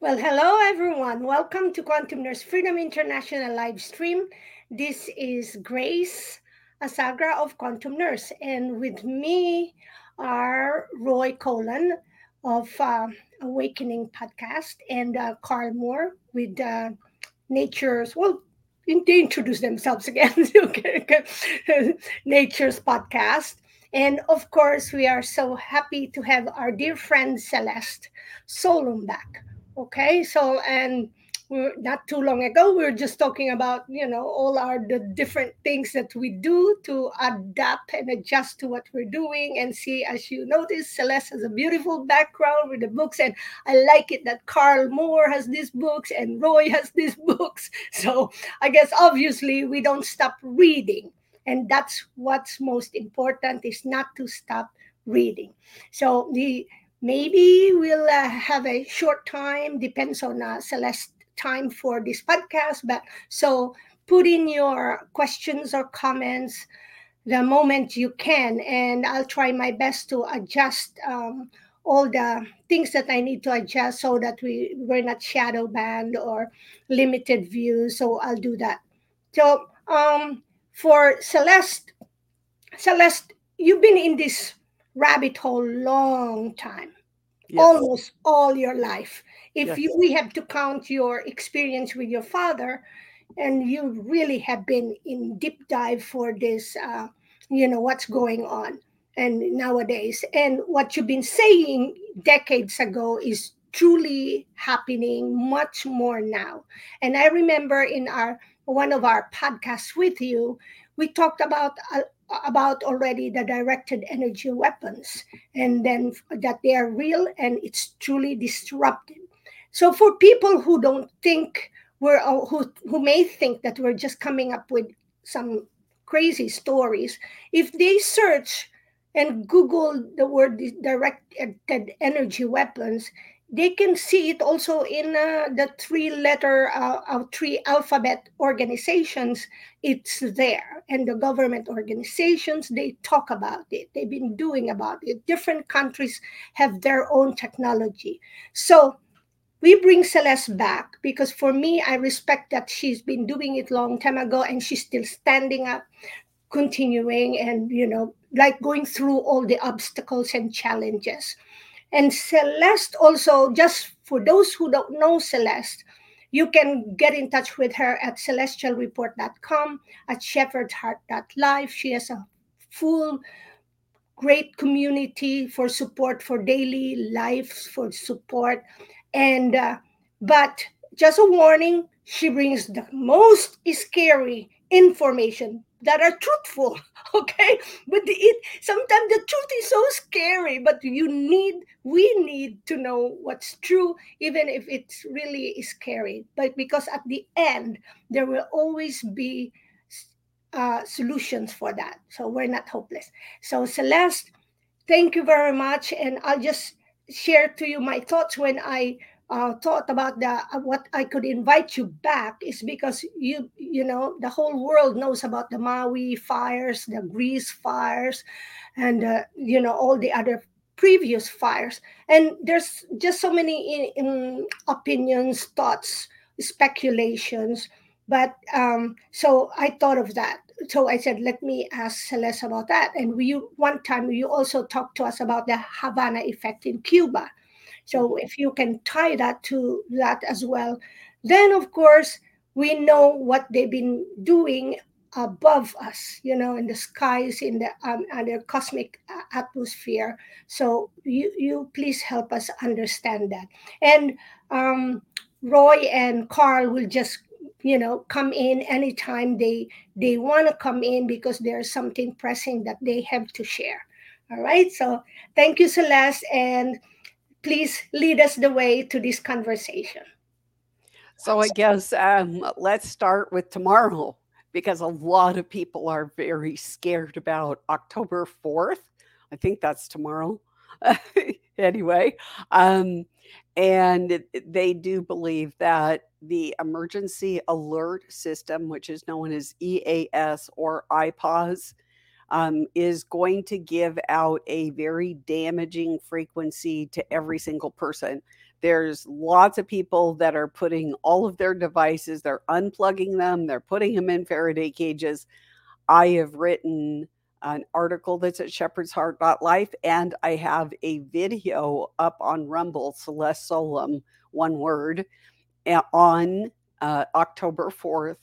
Well, hello everyone. Welcome to Quantum Nurse Freedom International live stream. This is Grace Asagra of Quantum Nurse, and with me are Roy Colan of uh, Awakening Podcast and uh, Carl Moore with uh, Nature's. Well, they introduce themselves again. Nature's podcast. And of course, we are so happy to have our dear friend Celeste Solum back. Okay, so and we're not too long ago we were just talking about you know all our the different things that we do to adapt and adjust to what we're doing. And see as you notice celeste has a beautiful background with the books and i like it that carl moore has these books and roy has these books. So i guess obviously we don't stop reading. And that's what's most important is not to stop reading. So the maybe we'll uh, have a short time depends on uh, celeste time for this podcast but so put in your questions or comments the moment you can and i'll try my best to adjust um, all the things that i need to adjust so that we we're not shadow banned or limited views so i'll do that. So um, for celeste celeste you've been in this rabbit hole long time yes. almost all your life if yes. you, we have to count your experience with your father and you really have been in deep dive for this uh, you know what's going on and nowadays and what you've been saying decades ago is truly happening much more now and i remember in our one of our podcasts with you we talked about about already the directed energy weapons and then that they are real and it's truly disruptive. So for people who don't think we're who who may think that we're just coming up with some crazy stories if they search and google the word directed energy weapons they can see it also in uh, the three letter uh, uh, three alphabet organizations. It's there. And the government organizations they talk about it. They've been doing about it. Different countries have their own technology. So we bring celeste back because for me i respect that she's been doing it long time ago and she's still standing up continuing and you know like going through all the obstacles and challenges and Celeste also, just for those who don't know Celeste, you can get in touch with her at celestialreport.com, at shepherdheart.life. She has a full, great community for support for daily life, for support. And, uh, but just a warning, she brings the most scary information that are truthful okay? But the, it sometimes the truth is so scary but you need we need to know what's true even if it's really scary. But because at the end there will always be uh, solutions for that. So we're not hopeless. So celeste thank you very much and i'll just share to you my thoughts when i uh, thought about the uh, what I could invite you back is because you you know the whole world knows about the Maui fires, the Greece fires, and uh, you know all the other previous fires. And there's just so many in, in opinions, thoughts, speculations. But um, so I thought of that. So I said, let me ask Celeste about that. And we one time you also talked to us about the Havana effect in Cuba so if you can tie that to that as well, then of course we know what they've been doing above us, you know, in the skies, in the um, the cosmic atmosphere. So you you please help us understand that. And um, Roy and Carl will just you know come in anytime they they want to come in because there's something pressing that they have to share. All right. So thank you, Celeste, and please lead us the way to this conversation. So I guess um, let's start with tomorrow because a lot of people are very scared about October 4th. I think that's tomorrow. anyway, um, and they do believe that the emergency alert system, which is known as EAS or IPAWS, um, is going to give out a very damaging frequency to every single person There's lots of people that are putting all of their devices, they're unplugging them, they're putting them in Faraday cages. I have written an article that's at shepherdsheart.life, and I have a video up on Rumble, Celeste Solum, one word, on uh, October 4th.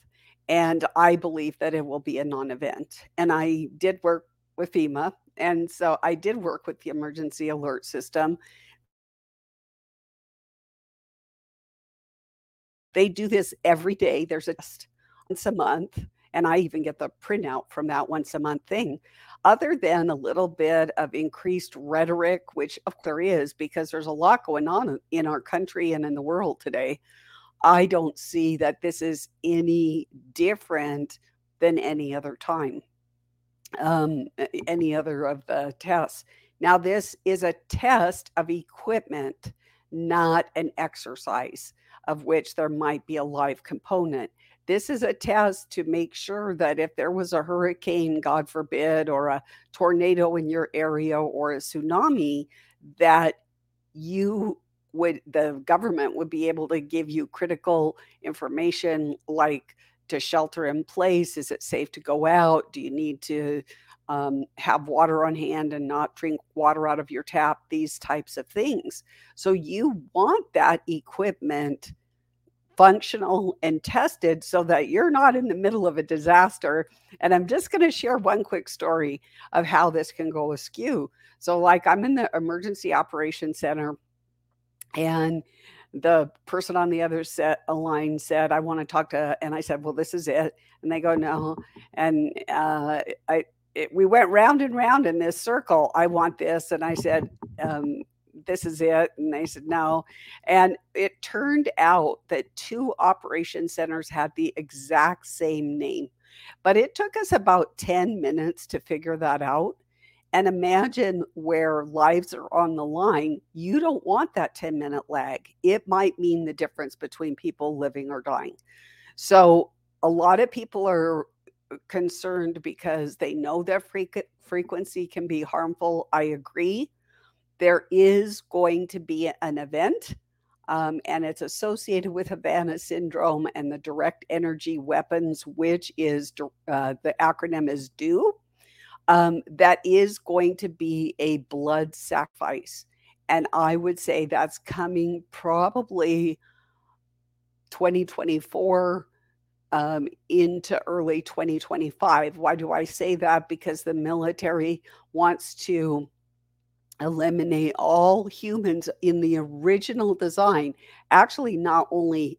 And I believe that it will be a non event. And I did work with FEMA. And so I did work with the emergency alert system. They do this every day. There's a test once a month and I even get the printout from that once a month thing. Other than a little bit of increased rhetoric, which of course there is because there's a lot going on in our country and in the world today, I don't see that this is any different than any other time, um, any other of the tests. Now, this is a test of equipment, not an exercise of which there might be a live component. This is a test to make sure that if there was a hurricane, God forbid, or a tornado in your area or a tsunami, that you would, the government would be able to give you critical information like to shelter in place. Is it safe to go out? Do you need to um, have water on hand and not drink water out of your tap? These types of things. So you want that equipment functional and tested so that you're not in the middle of a disaster. And I'm just going to share one quick story of how this can go askew. So, like, I'm in the emergency operations center, and the person on the other set a line said, "I want to talk to," and I said, "Well, this is it," and they go, "No," and uh, I. It, we went round and round in this circle. I want this, and I said, um, this is it. And they said, no. And it turned out that two operation centers had the exact same name. But it took us about 10 minutes to figure that out. And imagine where lives are on the line. You don't want that 10 minute lag. It might mean the difference between people living or dying. So a lot of people are concerned because they know that frequency can be harmful. I agree. There is going to be an event, um, and it's associated with Havana syndrome and the direct energy weapons, which is uh, the acronym is DEW. Um, that is going to be a blood sacrifice. And I would say that's coming probably 2024 um, into early 2025. Why do I say that? Because the military wants to eliminate all humans in the original design. Actually, not only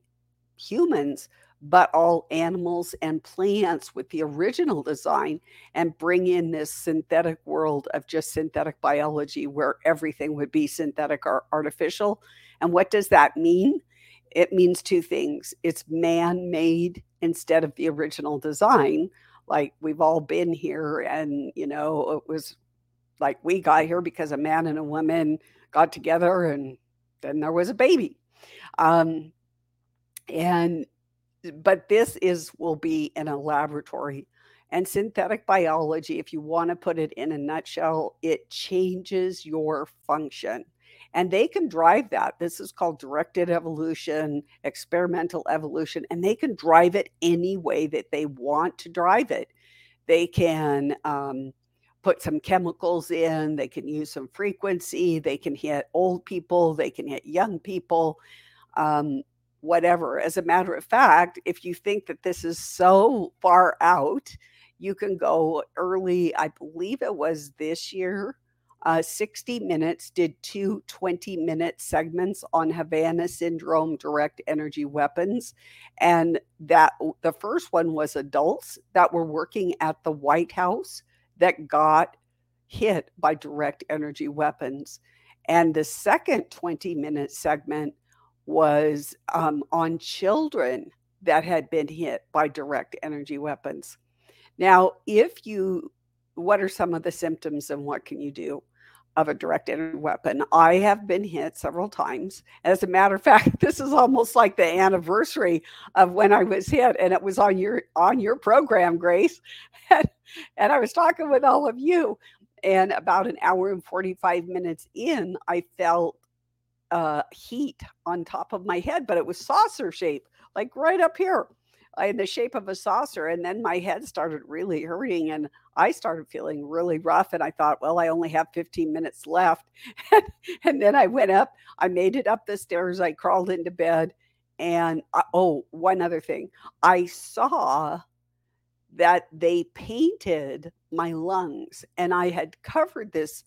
humans, but all animals and plants with the original design and bring in this synthetic world of just synthetic biology where everything would be synthetic or artificial. And what does that mean? It means two things it's man made instead of the original design. Like we've all been here, and you know, it was like we got here because a man and a woman got together and then there was a baby um, and but this is will be in a laboratory and synthetic biology if you want to put it in a nutshell it changes your function and they can drive that. This is called directed evolution experimental evolution and they can drive it any way that they want to drive it. They can um, put some chemicals in, they can use some frequency, they can hit old people, they can hit young people, um, whatever. As a matter of fact, if you think that this is so far out, you can go early, I believe it was this year. Uh, 60 Minutes did two 20 minute segments on Havana syndrome direct energy weapons. And that the first one was adults that were working at the White House that got hit by direct energy weapons. And the second 20 minute segment was um, on children that had been hit by direct energy weapons. Now, if you, what are some of the symptoms and what can you do? of a direct energy weapon. I have been hit several times. As a matter of fact, this is almost like the anniversary of when I was hit, and it was on your on your program, Grace. and, and I was talking with all of you, and about an hour and 45 minutes in, I felt uh, heat on top of my head, but it was saucer shape, like right up here in the shape of a saucer. And then my head started really hurting and I started feeling really rough. And I thought, well, I only have 15 minutes left. and then I went up, I made it up the stairs, I crawled into bed. And I, oh, one other thing I saw that they painted my lungs and I had covered this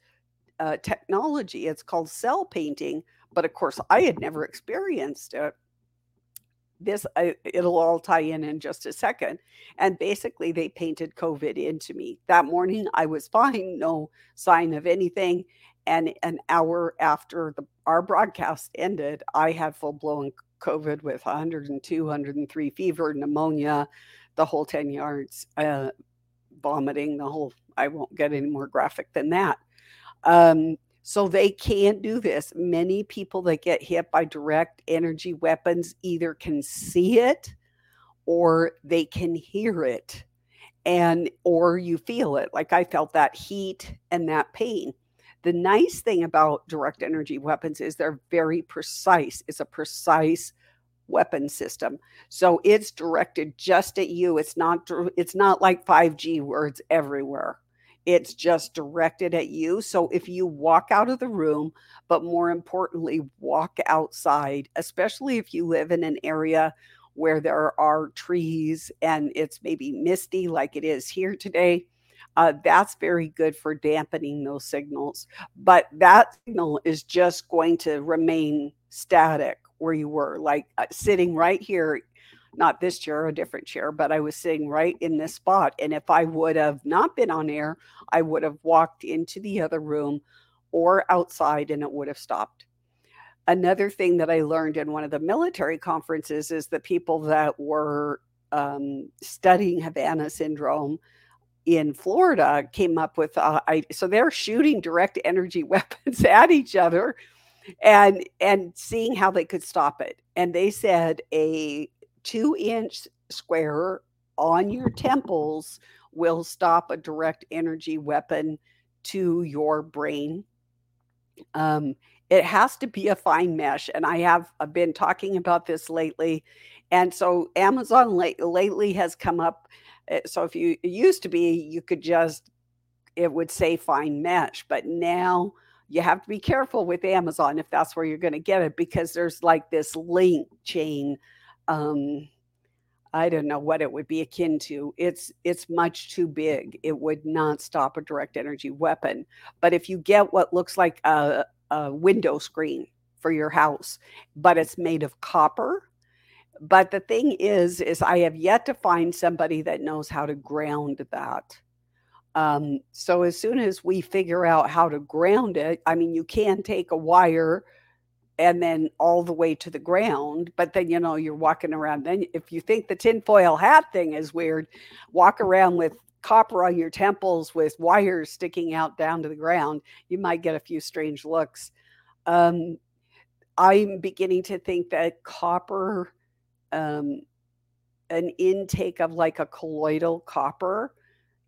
uh, technology. It's called cell painting. But of course, I had never experienced it. This I, it'll all tie in in just a second. And basically they painted covid into me. That morning i was fine no sign of anything. And an hour after the our broadcast ended i had full blown covid with 102 103 fever pneumonia the whole 10 yards uh, vomiting the whole i won't get any more graphic than that. Um, so they can't do this. Many people that get hit by direct energy weapons either can see it or they can hear it and or you feel it like I felt that heat and that pain. The nice thing about direct energy weapons is they're very precise. It's a precise weapon system. So it's directed just at you. It's not it's not like 5G where it's everywhere. It's just directed at you. So if you walk out of the room, but more importantly, walk outside, especially if you live in an area where there are trees and it's maybe misty like it is here today, uh, that's very good for dampening those signals. But that signal is just going to remain static where you were, like uh, sitting right here not this chair, a different chair, but I was sitting right in this spot. And if I would have not been on air, I would have walked into the other room or outside and it would have stopped. Another thing that I learned in one of the military conferences is the people that were um, studying Havana syndrome in Florida came up with uh, I, so they're shooting direct energy weapons at each other and and seeing how they could stop it and they said a two inch square on your temples will stop a direct energy weapon to your brain. Um, it has to be a fine mesh. And I have I've been talking about this lately. And so Amazon late, lately has come up. Eh, so if you used to be, you could just, it would say fine mesh. But now you have to be careful with Amazon if that's where you're going to get it because there's like this link chain um, I don't know what it would be akin to. It's it's much too big. It would not stop a direct energy weapon. But if you get what looks like a, a window screen for your house, but it's made of copper. But the thing is, is I have yet to find somebody that knows how to ground that. Um, so as soon as we figure out how to ground it, I mean, you can take a wire and then all the way to the ground. But then, you know, you're walking around. Then, if you think the tinfoil hat thing is weird, walk around with copper on your temples with wires sticking out down to the ground. You might get a few strange looks. Um, I'm beginning to think that copper, um, an intake of like a colloidal copper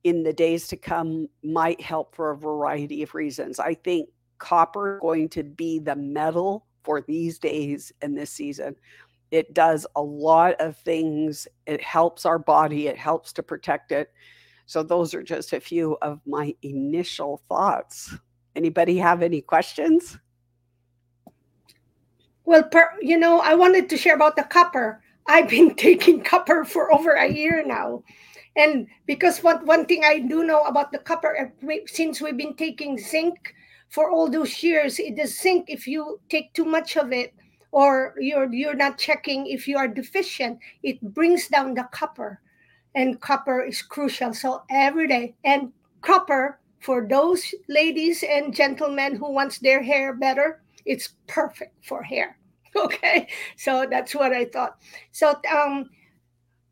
in the days to come might help for a variety of reasons. I think copper going to be the metal for these days and this season. It does a lot of things. It helps our body, it helps to protect it. So, those are just a few of my initial thoughts. Anybody have any questions? Well, per, you know, I wanted to share about the copper. I've been taking copper for over a year now. And because what one thing I do know about the copper, eh, since we've been taking zinc for all those years it is zinc if you take too much of it or you're you're not checking if you are deficient. It brings down the copper and copper is crucial. So every day and copper for those ladies and gentlemen who wants their hair better it's perfect for hair okay? So that's what i thought. So um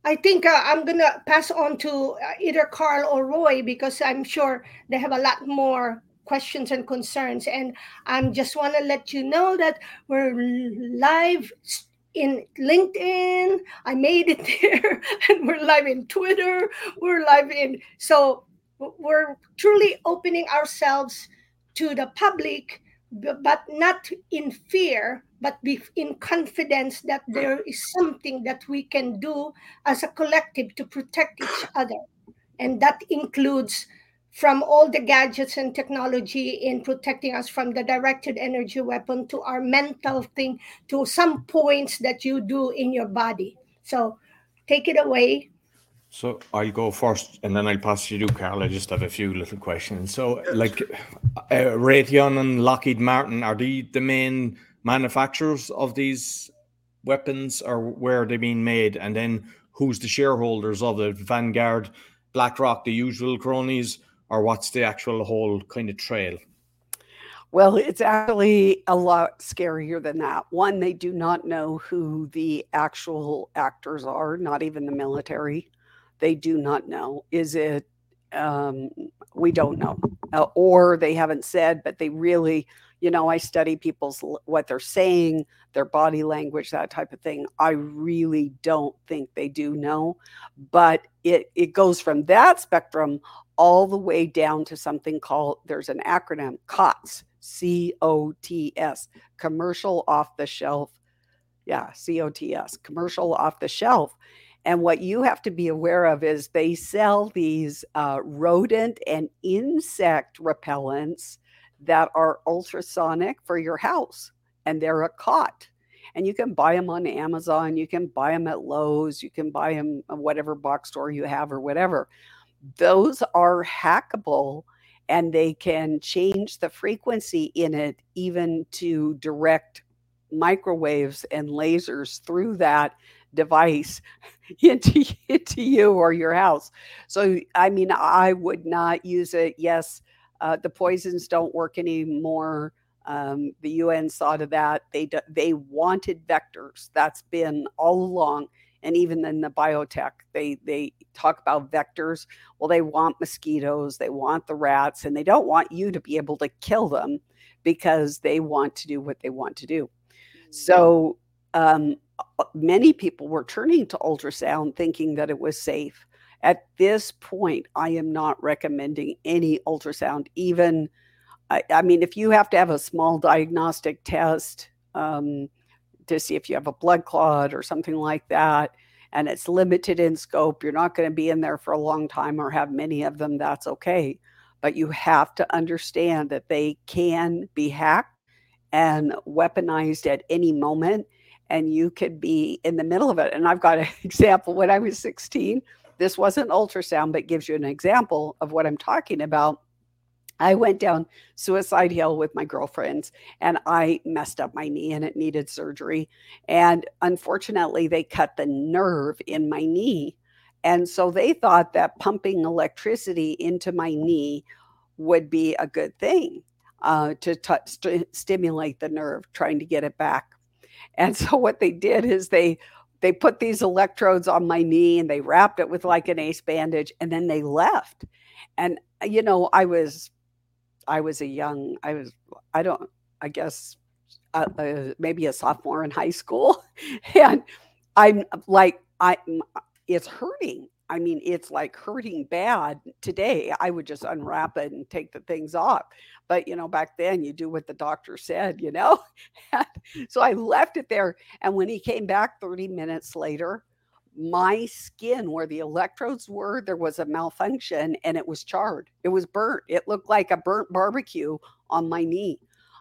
I think uh, I'm gonna pass on to uh, either Carl or Roy because I'm sure they have a lot more questions and concerns. And I'm just want to let you know that we're live in LinkedIn. I made it there, and we're live in Twitter. We're live in so we're truly opening ourselves to the public but not in fear, but be in confidence that there is something that we can do as a collective to protect each other. And that includes from all the gadgets and technology in protecting us from the directed energy weapon to our mental thing to some points that you do in your body. So take it away. So I'll go first and then I'll pass you to Carl. I just have a few little questions. So, like uh, Raytheon and Lockheed Martin, are they the main manufacturers of these weapons or where are they being made? And then who's the shareholders of it? Vanguard, BlackRock, the usual cronies, or what's the actual whole kind of trail? Well, it's actually a lot scarier than that. One, they do not know who the actual actors are, not even the military. They do not know. Is it, um, we don't know. Uh, or they haven't said, but they really, you know, I study people's, what they're saying, their body language, that type of thing. I really don't think they do know. But it, it goes from that spectrum all the way down to something called, there's an acronym, COTS C O T S, commercial off the shelf. Yeah, C O T S, commercial off the shelf. And what you have to be aware of is they sell these uh, rodent and insect repellents that are ultrasonic for your house, and they're a cot. And you can buy them on Amazon, you can buy them at Lowe's, you can buy them at whatever box store you have or whatever. Those are hackable and they can change the frequency in it even to direct microwaves and lasers through that device into, into you or your house. So, I mean, I would not use it. Yes, uh, the poisons don't work anymore. Um, the UN saw to that. They they wanted vectors. That's been all along and even in the biotech they they talk about vectors. Well they want mosquitoes they want the rats and they don't want you to be able to kill them because they want to do what they want to do. So um, many people were turning to ultrasound thinking that it was safe. At this point i am not recommending any ultrasound. Even I, I mean if you have to have a small diagnostic test um, to see if you have a blood clot or something like that. And it's limited in scope. You're not going to be in there for a long time or have many of them. That's okay. But you have to understand that they can be hacked and weaponized at any moment. And you could be in the middle of it. And I've got an example when I was 16. This wasn't ultrasound, but gives you an example of what I'm talking about I went down Suicide Hill with my girlfriends and I messed up my knee and it needed surgery. And unfortunately, they cut the nerve in my knee. And so they thought that pumping electricity into my knee would be a good thing uh, to t- st- stimulate the nerve, trying to get it back. And so what they did is they they put these electrodes on my knee and they wrapped it with like an ace bandage and then they left. And you know, I was I was a young, I was, I don't, I guess, uh, uh, maybe a sophomore in high school. and I'm like, I, it's hurting. I mean, it's like hurting bad today. I would just unwrap it and take the things off. But, you know, back then you do what the doctor said, you know? so I left it there. And when he came back 30 minutes later, my skin where the electrodes were, there was a malfunction and it was charred. It was burnt. It looked like a burnt barbecue on my knee.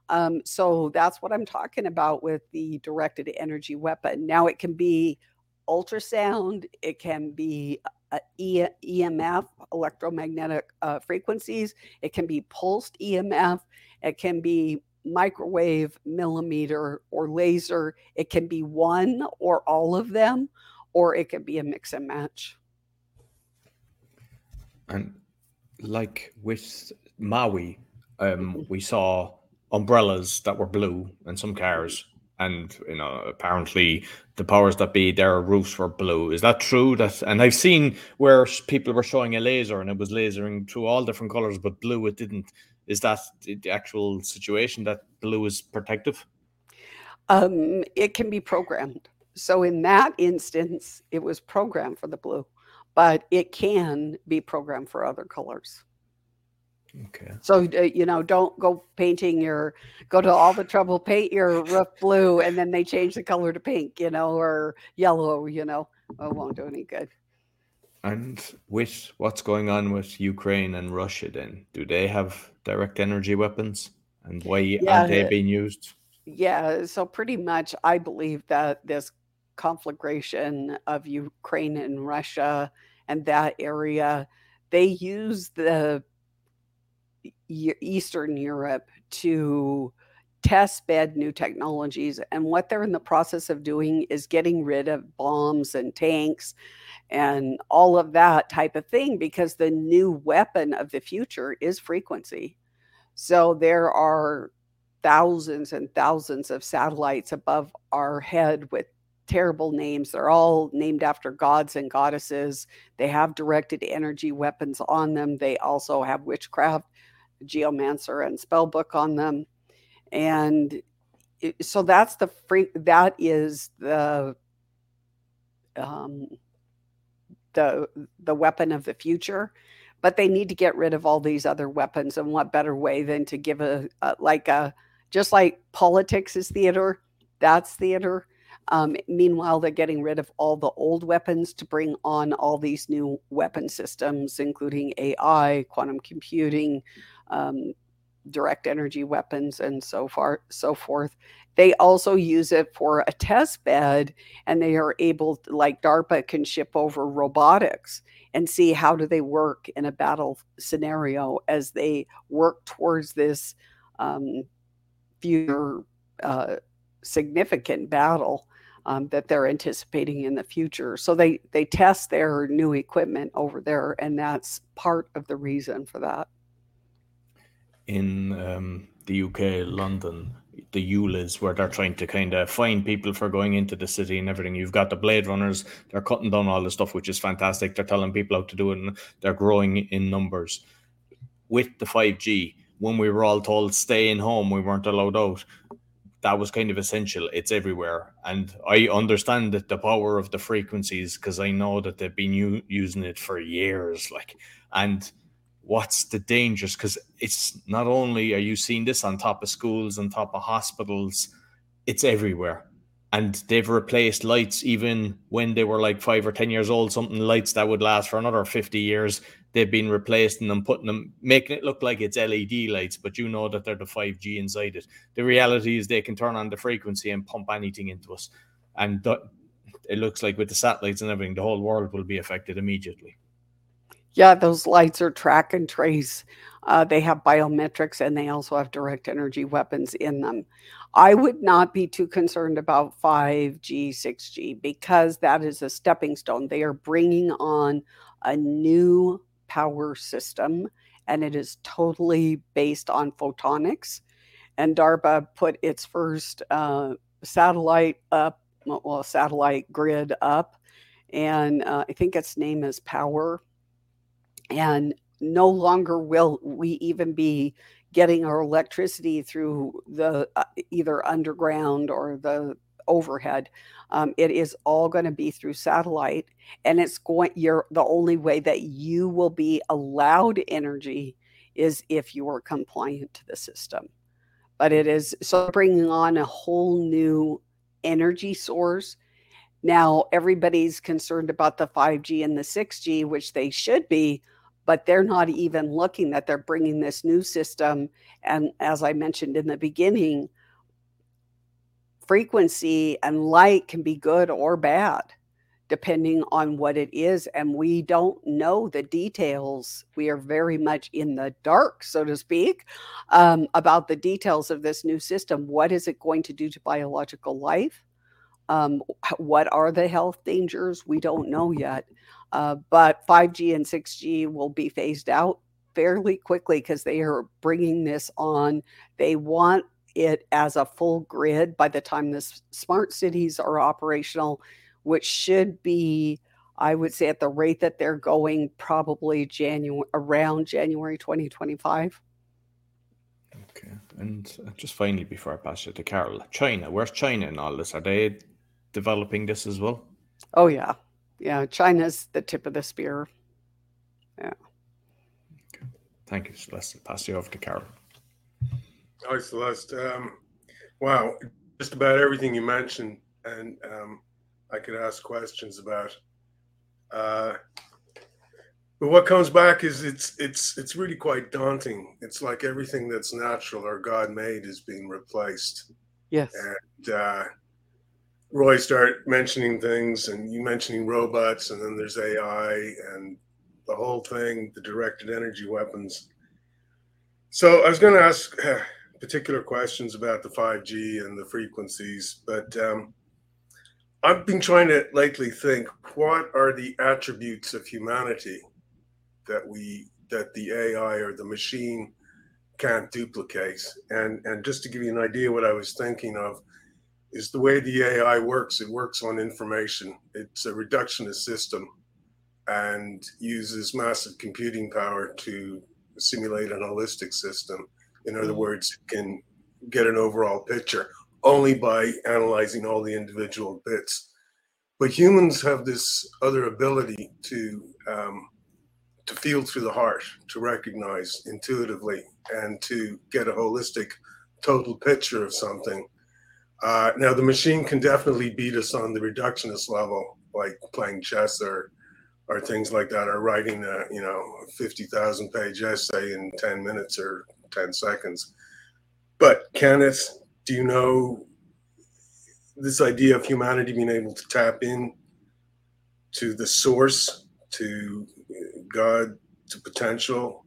Um, so that's what I'm talking about with the directed energy weapon. Now it can be ultrasound, it can be EMF, electromagnetic uh, frequencies, it can be pulsed EMF, it can be microwave, millimeter, or laser. It can be one or all of them or it could be a mix and match. And like with Maui, um, we saw umbrellas that were blue and some cars, and you know apparently the powers that be their roofs were blue. Is that true? That and I've seen where people were showing a laser and it was lasering through all different colors, but blue it didn't. Is that the actual situation that blue is protective? Um, it can be programmed. So in that instance, it was programmed for the blue, but it can be programmed for other colors. Okay. So uh, you know, don't go painting your go to all the trouble paint your roof blue and then they change the color to pink, you know, or yellow, you know. It won't do any good. And with what's going on with Ukraine and Russia, then do they have direct energy weapons, and why Yeah, aren't they uh, being used? yeah. So pretty much, I believe that this conflagration of Ukraine and Russia and that area, they use the Eastern Europe to test bed new technologies. And what they're in the process of doing is getting rid of bombs and tanks and all of that type of thing because the new weapon of the future is frequency. So there are thousands and thousands of satellites above our head with terrible names. They're all named after gods and goddesses. They have directed energy weapons on them. They also have witchcraft, geomancer, and spellbook on them. And it- so that's the free, that is the um, the the weapon of the future but they need to get rid of all these other weapons and what better way than to give a, a like a just like politics is theater that's theater um, meanwhile they're getting rid of all the old weapons to bring on all these new weapon systems including ai quantum computing um, direct energy weapons and so far so forth. They also use it for a test bed and they are able to, like darpa can ship over robotics and see how do they work in a battle scenario as they work towards this um, future uh, significant battle um, that they're anticipating in the future so they they test their new equipment over there and that's part of the reason for that in um, the UK, London, the ULEZ, where they're trying to kind of find people for going into the city and everything. You've got the Blade Runners, they're cutting down all the stuff, which is fantastic. They're telling people how to do it, and they're growing in numbers. With the 5G, when we were all told stay in home, we weren't allowed out. That was kind of essential. It's everywhere. And I understand that the power of the frequencies because I know that they've been u- using it for years. Like, and what's the dangers because it's not only are you seeing this on top of schools on top of hospitals it's everywhere and they've replaced lights even when they were like five or ten years old something lights that would last for another 50 years they've been replacing them putting them making it look like it's led lights but you know that they're the 5g inside it the reality is they can turn on the frequency and pump anything into us and th- it looks like with the satellites and everything the whole world will be affected immediately Yeah, those lights are track and trace. Uh, they have biometrics and they also have direct energy weapons in them. I would not be too concerned about 5G, 6G because that is a stepping stone. They are bringing on a new power system and it is totally based on photonics. And DARPA put its first uh, satellite up, well, satellite grid up, and uh, I think its name is Power and no longer will we even be getting our electricity through the uh, either underground or the overhead um, it is all going to be through satellite and it's going you're the only way that you will be allowed energy is if you are compliant to the system. But it is so bringing on a whole new energy source. Now everybody's concerned about the 5g and the 6g which they should be but they're not even looking that they're bringing this new system. And as i mentioned in the beginning frequency and light can be good or bad depending on what it is and we don't know the details. We are very much in the dark so to speak um, about the details of this new system. What is it going to do to biological life? Um, what are the health dangers? We don't know yet uh, but 5G and 6G will be phased out fairly quickly because they are bringing this on. They want it as a full grid by the time the smart cities are operational, which should be, I would say, at the rate that they're going, probably January around January 2025. Okay. And just finally, before I pass it to Carol, China, where's China in all this? Are they developing this as well? Oh, yeah. Yeah. China's the tip of the spear. Yeah. Okay. Thank you, Celeste. Pass you over to Carol. Hi, Celeste. Um, wow, just about everything you mentioned, and um, I could ask questions about. Uh, but what comes back is it's it's it's really quite daunting. It's like everything that's natural or God made is being replaced. Yes. And uh, Roy start mentioning things, and you mentioning robots, and then there's AI and the whole thing, the directed energy weapons. So I was going to ask uh, particular questions about the 5G and the frequencies, but um, I've been trying to lately think what are the attributes of humanity that we that the AI or the machine can't duplicate. And and just to give you an idea, what I was thinking of is the way the AI works. It works on information. It's a reductionist system, and uses massive computing power to simulate an holistic system. In other mm-hmm. words, can get an overall picture only by analyzing all the individual bits. But humans have this other ability to um, to feel through the heart, to recognize intuitively, and to get a holistic, total picture of something. Uh, now, the machine can definitely beat us on the reductionist level, like playing chess or or things like that, or writing a you know fifty thousand page essay in ten minutes or ten seconds. But Kenneth. Do you know this idea of humanity being able to tap in to the source, to God to potential.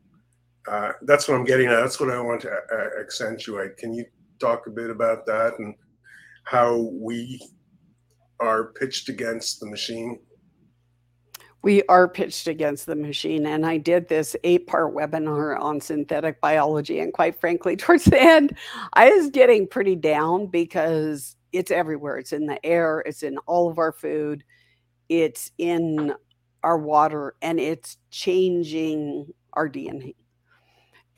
Uh, that's what I'm getting at. That's what I want to accentuate. Can you talk a bit about that and how we are pitched against the machine? We are pitched against the machine. And I did this eight part webinar on synthetic biology. And quite frankly, towards the end, I was getting pretty down because it's everywhere. It's in the air, it's in all of our food, it's in our water and it's changing our DNA.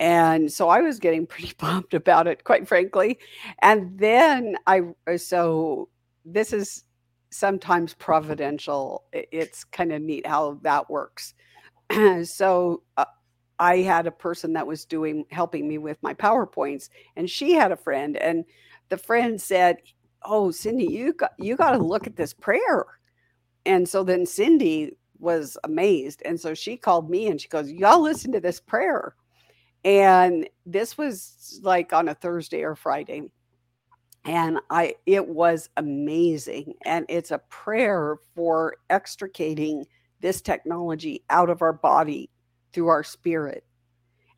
And so I was getting pretty pumped about it, quite frankly. And then I, so this is sometimes providential. It's kind of neat how that works. so uh, I had a person that was doing, helping me with my PowerPoints, and she had a friend, and the friend said, Oh, Cindy, you got, you got to look at this prayer. And so then Cindy was amazed. And so she called me and she goes, Y'all listen to this prayer. And this was like on a Thursday or Friday. And I it was amazing. And it's a prayer for extricating this technology out of our body through our spirit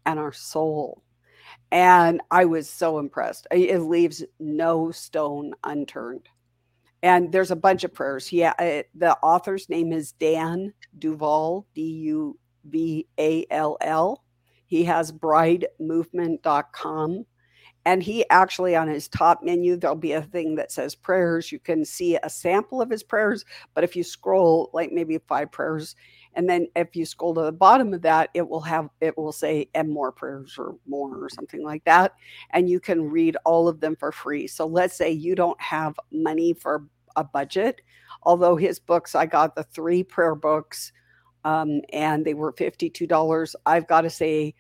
and our soul. And I was so impressed. It leaves no stone unturned and there's a bunch of prayers. Yeah, uh, the author's name is Dan Duval, D U V A L L. He has bridemovement.com. And he actually, on his top menu, there'll be a thing that says prayers. You can see a sample of his prayers. But if you scroll, like maybe five prayers, and then if you scroll to the bottom of that, it will have, it will say, and more prayers or more or something like that. And you can read all of them for free. So let's say you don't have money for a budget. Although his books, I got the three prayer books um, and they were $52. I've got to say,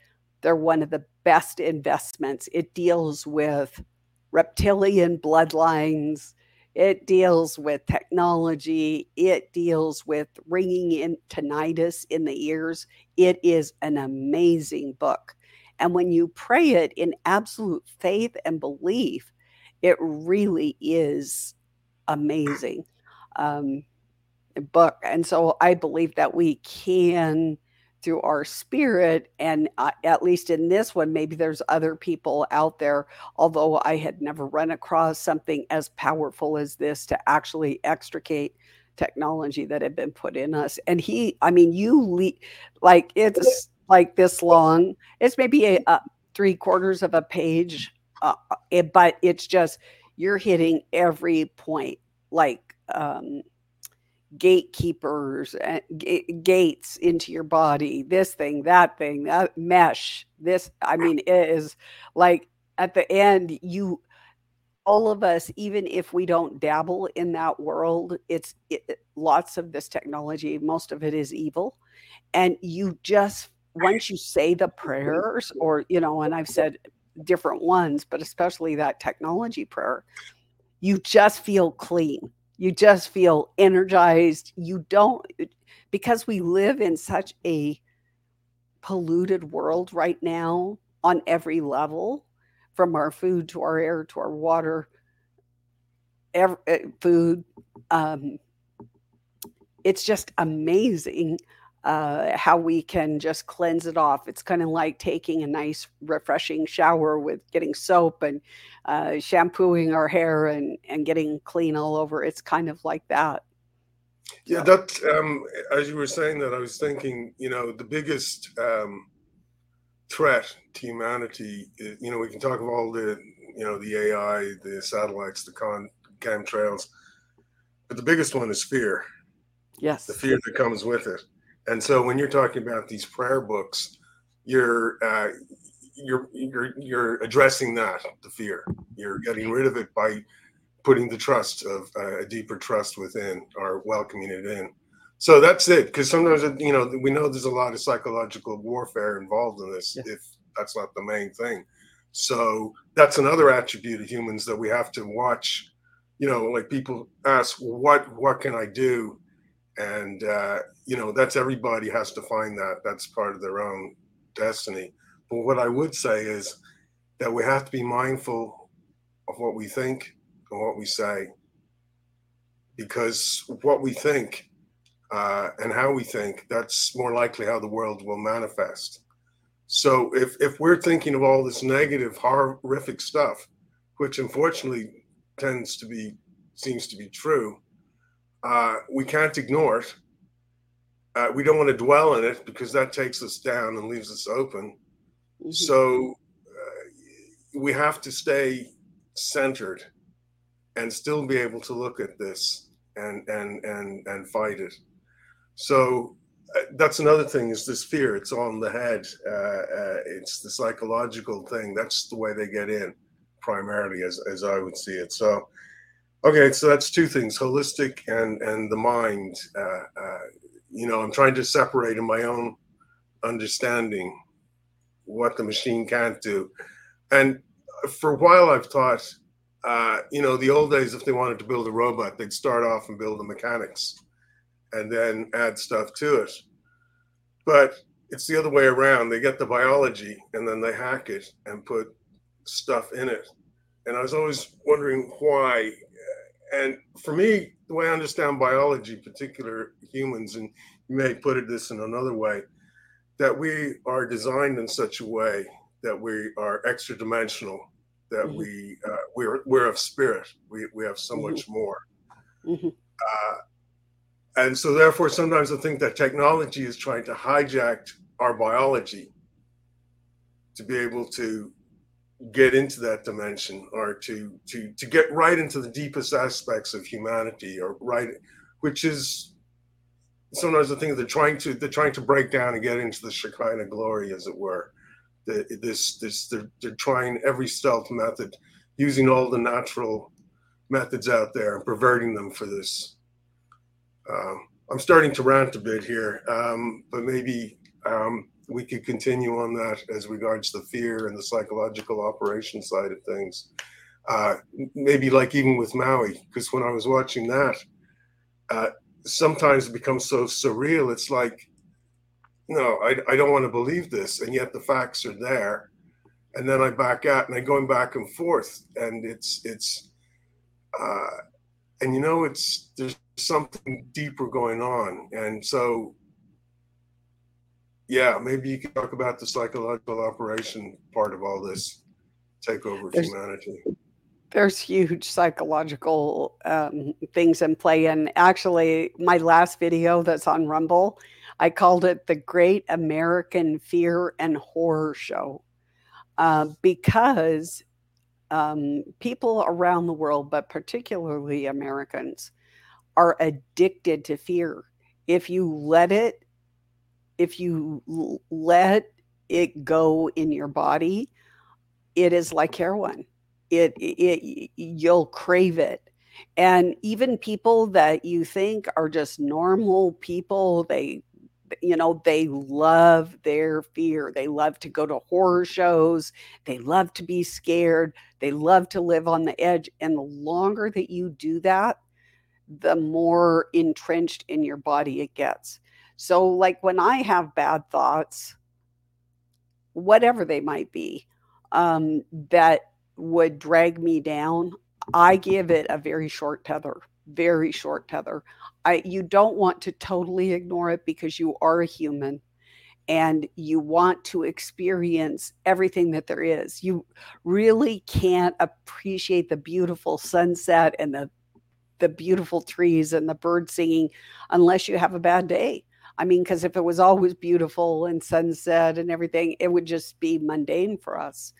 they're one of the best investments. It deals with reptilian bloodlines, it deals with technology, it deals with ringing in tinnitus in the ears. It is an amazing book. And when you pray it in absolute faith and belief, it really is amazing um, book. And so I believe that we can, through our spirit, and uh, at least in this one, maybe there's other people out there, although I had never run across something as powerful as this to actually extricate technology that had been put in us. And he, I mean, you le- like it's like this long, it's maybe a, a three quarters of a page, uh, it, but it's just, you're hitting every point like um, gatekeepers and uh, g- gates into your body this thing that thing that mesh this i mean it is like at the end you all of us even if we don't dabble in that world it's it, lots of this technology most of it is evil and you just once you say the prayers, or, you know, and I've said different ones, but especially that technology prayer, you just feel clean. You just feel energized. You don't, because we live in such a polluted world right now on every level from our food to our air to our water, every, eh, food. Um, it's just amazing uh, how we can just cleanse it off. It's kind of like taking a nice, refreshing shower with getting soap and uh, shampooing our hair and, and getting clean all over. It's kind of like that. Yeah, that um, as you were saying that, I was thinking, you know, the biggest um, threat to humanity. Is, you know, we can talk of all the, you know, the AI, the satellites, the con chemtrails, but the biggest one is fear. Yes, the fear that comes with it. And so when you're talking about these prayer books, you're uh, you're you're you're addressing that the fear. You're getting rid of it by putting the trust of uh, a deeper trust within or welcoming it in. So that's it. Because sometimes you know we know there's a lot of psychological warfare involved in this. Yeah. If that's not the main thing, so that's another attribute of humans that we have to watch. You know, like people ask, "What what can I do?" And uh, you know that's everybody has to find that that's part of their own destiny. But what i would say is that we have to be mindful of what we think and what we say. Because what we think uh, and how we think that's more likely how the world will manifest. So if if we're thinking of all this negative horrific stuff which unfortunately tends to be seems to be true uh, we can't ignore it. Uh, we don't want to dwell in it because that takes us down and leaves us open. Mm-hmm. So uh, we have to stay centered and still be able to look at this and and and and fight it. So uh, that's another thing is this fear. It's on the head. Uh, uh, it's the psychological thing. That's the way they get in, primarily, as as I would see it. So Okay, so that's two things: holistic and and the mind. Uh, uh, you know, I'm trying to separate in my own understanding what the machine can't do. And for a while, I've thought, uh, you know, the old days, if they wanted to build a robot, they'd start off and build the mechanics, and then add stuff to it. But it's the other way around. They get the biology and then they hack it and put stuff in it. And I was always wondering why and for me, the way I understand biology, particular humans, and you may put it this in another way, that we are designed in such a way that we are extra dimensional, that mm-hmm. we uh, we're we're of spirit. We we have so mm-hmm. much more. Mm-hmm. Uh, and so therefore sometimes i think that technology is trying to hijack our biology to be able to get into that dimension or to to to get right into the deepest aspects of humanity or right which is sometimes the thing they're trying to they're trying to break down and get into the Shekinah glory as it were. The, this this they're, they're trying every stealth method using all the natural methods out there and perverting them for this. Um, i'm starting to rant a bit here um, but maybe um, we could continue on that as regards the fear and the psychological operation side of things. Uh, maybe like even with Maui, because when I was watching that, uh, sometimes it becomes so surreal. It's like, no, I, I don't want to believe this, and yet the facts are there. And then I back out, and I'm going back and forth, and it's it's, uh, and you know, it's there's something deeper going on, and so yeah, maybe you can talk about the psychological operation part of all this takeover of there's, humanity. There's huge psychological um, things in play. And actually, my last video that's on Rumble, I called it the Great American Fear and Horror Show uh, because um, people around the world, but particularly Americans, are addicted to fear. If you let it if you let it go in your body, it is like heroin. It, it you'll crave it. And even people that you think are just normal people, they you know, they love their fear. They love to go to horror shows. They love to be scared. They love to live on the edge. And the longer that you do that, the more entrenched in your body it gets. So, like when I have bad thoughts, whatever they might be, um, that would drag me down, I give it a very short tether, very short tether. I, you don't want to totally ignore it because you are a human and you want to experience everything that there is. You really can't appreciate the beautiful sunset and the the beautiful trees and the birds singing unless you have a bad day. I mean, because if it was always beautiful and sunset and everything, it would just be mundane for us.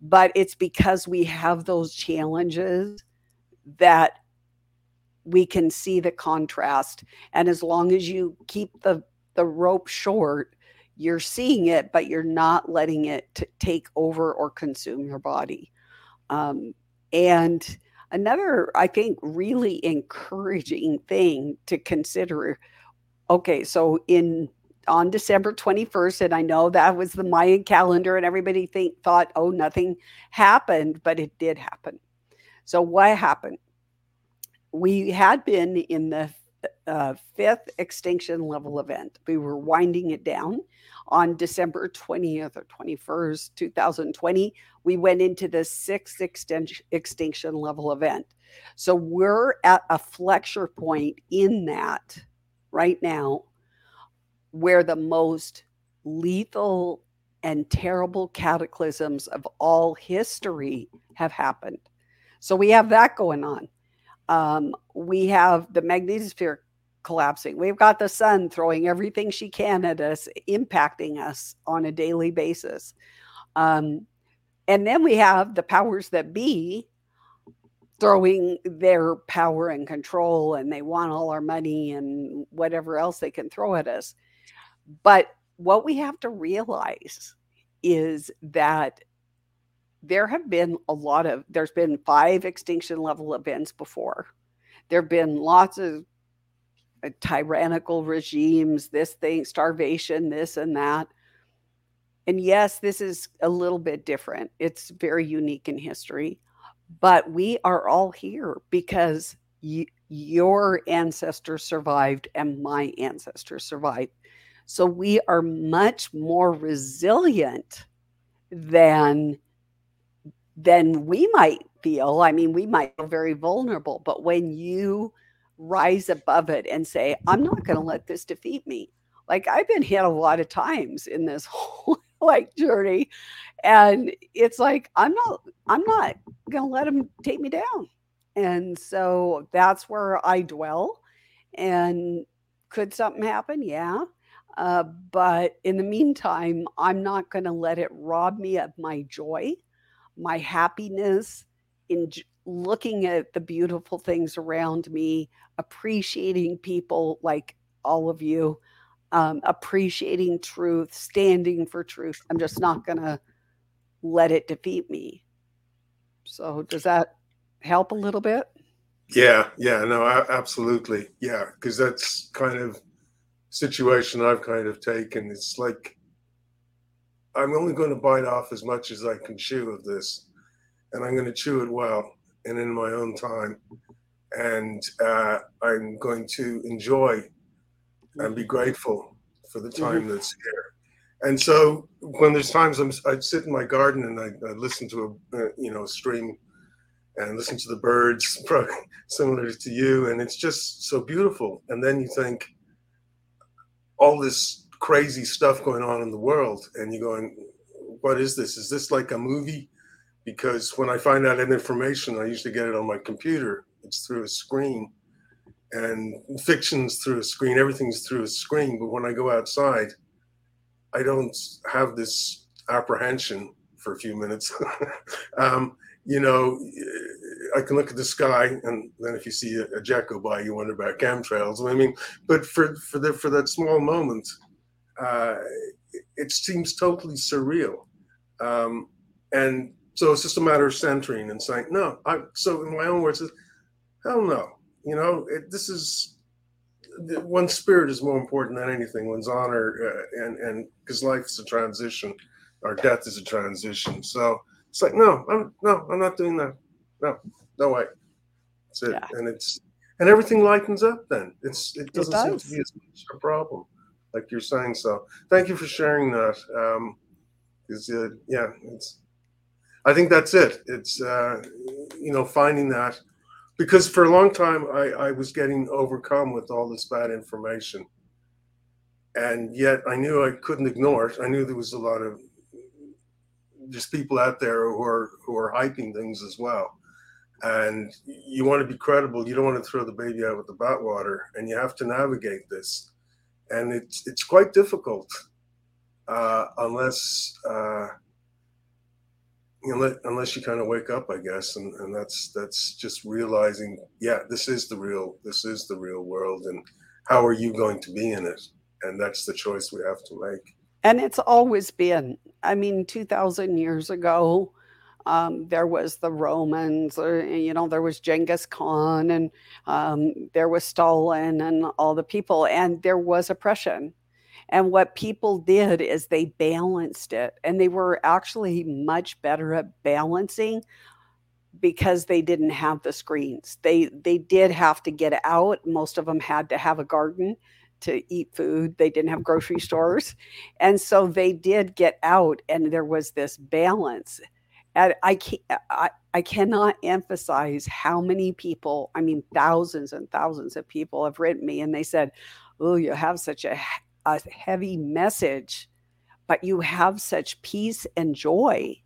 But it's because we have those challenges that we can see the contrast. And as long as you keep the, the rope short, you're seeing it, but you're not letting it t- take over or consume your body. Um, and another, I think, really encouraging thing to consider okay, so in on December 21st, and I know that was the Mayan calendar, and everybody think thought, oh, nothing happened, but it did happen. So what happened? We had been in the uh, fifth extinction level event. We were winding it down on December 20th or 21st, 2020. We went into the sixth extinction, extinction level event. So we're at a flexure point in that right now where the most lethal and terrible cataclysms of all history have happened. So we have that going on. Um, we have the magnetosphere collapsing. We've got the sun throwing everything she can at us, impacting us on a daily basis. Um, and then we have the powers that be throwing their power and control and they want all our money and whatever else they can throw at us. But what we have to realize is that there have been a lot of there's been five extinction level events before. There've been lots of uh, tyrannical regimes, this thing, starvation, this and that. And yes, this is a little bit different. It's very unique in history but we are all here because your ancestors survived and my ancestors survived. So we are much more resilient than than we might feel. I mean, we might feel very vulnerable, but when you rise above it and say, I'm not going to let this defeat me. Like I've been hit a lot of times in this whole like journey and it's like i'm not i'm not gonna let them take me down. And so that's where i dwell. And could something happen? Yeah. Uh, but in the meantime i'm not to let it rob me of my joy my happiness in looking at the beautiful things around me appreciating people like all of you um, appreciating truth, standing for truth. I'm just not to let it defeat me. So, does that help a little bit? Yeah, yeah, no, absolutely. Yeah, because that's kind of situation I've kind of taken. It's like I'm only going to bite off as much as I can chew of this, and I'm going to chew it well and in my own time. And uh, I'm going to enjoy and be grateful for the time mm-hmm. that's here. And so when there's times I'm, I sit in my garden and I, I listen to a, uh, you know, stream and listen to the birds, similar to you, and it's just so beautiful. And then you think all this crazy stuff going on in the world, and you're going, what is this? Is this like a movie? Because when I find out information, I usually get it on my computer. It's through a screen and fiction's through a screen, everything's through a screen. But when I go outside, I don't have this apprehension for a few minutes. um, you know, I can look at the sky, and then if you see a, a jet go by, you wonder about chemtrails. I mean, but for for the for that small moment, uh, it seems totally surreal, um, and so it's just a matter of centering and saying, no. I so in my own words, hell no you know, it, this is one's spirit is more important than anything. One's honor, uh, and and because life is a transition, or death is a transition. So it's like, no, I'm no, I'm not doing that. No, no way. That's it. Yeah. And it's and everything lightens up. Then it's it doesn't it does. seem to be as much a problem, like you're saying. So thank you for sharing that. Um, is uh, yeah, it's. I think that's it. It's uh, you know finding that because for a long time I, I was getting overcome with all this bad information. And yet i knew i couldn't ignore it. I knew there was a lot of just people out there who are who are hyping things as well. And you want to be credible. You don't want to throw the baby out with the bathwater and you have to navigate this. And it's it's quite difficult uh, unless uh, unless you kind of wake up, I guess, and, and that's that's just realizing, yeah, this is the real, this is the real world, and how are you going to be in it? And that's the choice we have to make. And it's always been. I mean, two thousand years ago, um, there was the Romans, or, you know, there was Genghis Khan, and um, there was Stalin, and all the people, and there was oppression and what people did is they balanced it, and they were actually much better at balancing because they didn't have the screens. They they did have to get out. Most of them had to have a garden to eat food. They didn't have grocery stores. And so they did get out and there was this balance. And I can't, I, I cannot emphasize how many people, I mean, thousands and thousands of people have written me and they said, Oh, you have such a a heavy message, but you have such peace and joy,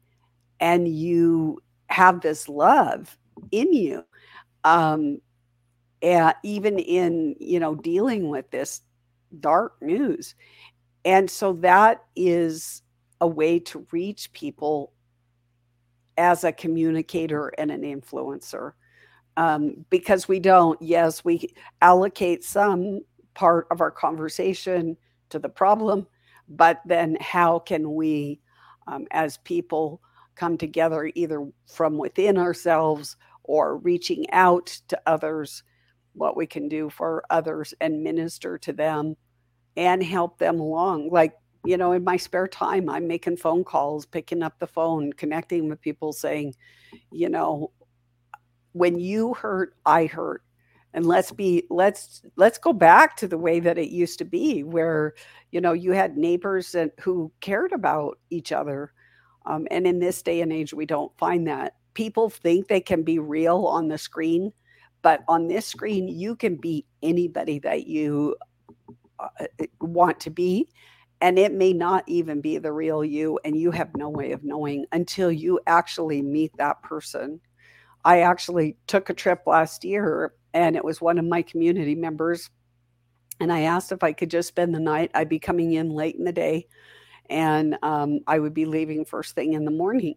and you have this love in you. Um, and even in you know dealing with this dark news, and so that is a way to reach people as a communicator and an influencer um, because we don't yes we allocate some part of our conversation to the problem, but then how can we, um, as people, come together either from within ourselves or reaching out to others, what we can do for others and minister to them and help them along. Like, you know, in my spare time, I'm making phone calls, picking up the phone, connecting with people, saying, you know, when you hurt, I hurt and let's be let's let's go back to the way that it used to be where you know you had neighbors that, who cared about each other. Um, and in this day and age we don't find that. People think they can be real on the screen but on this screen you can be anybody that you uh, uh want to be. And it may not even be the real you and you have no way of knowing until you actually meet that person. I actually took a trip last year and it was one of my community members. And I asked if I could just spend the night. I'd be coming in late in the day, and um, I would be leaving first thing in the morning.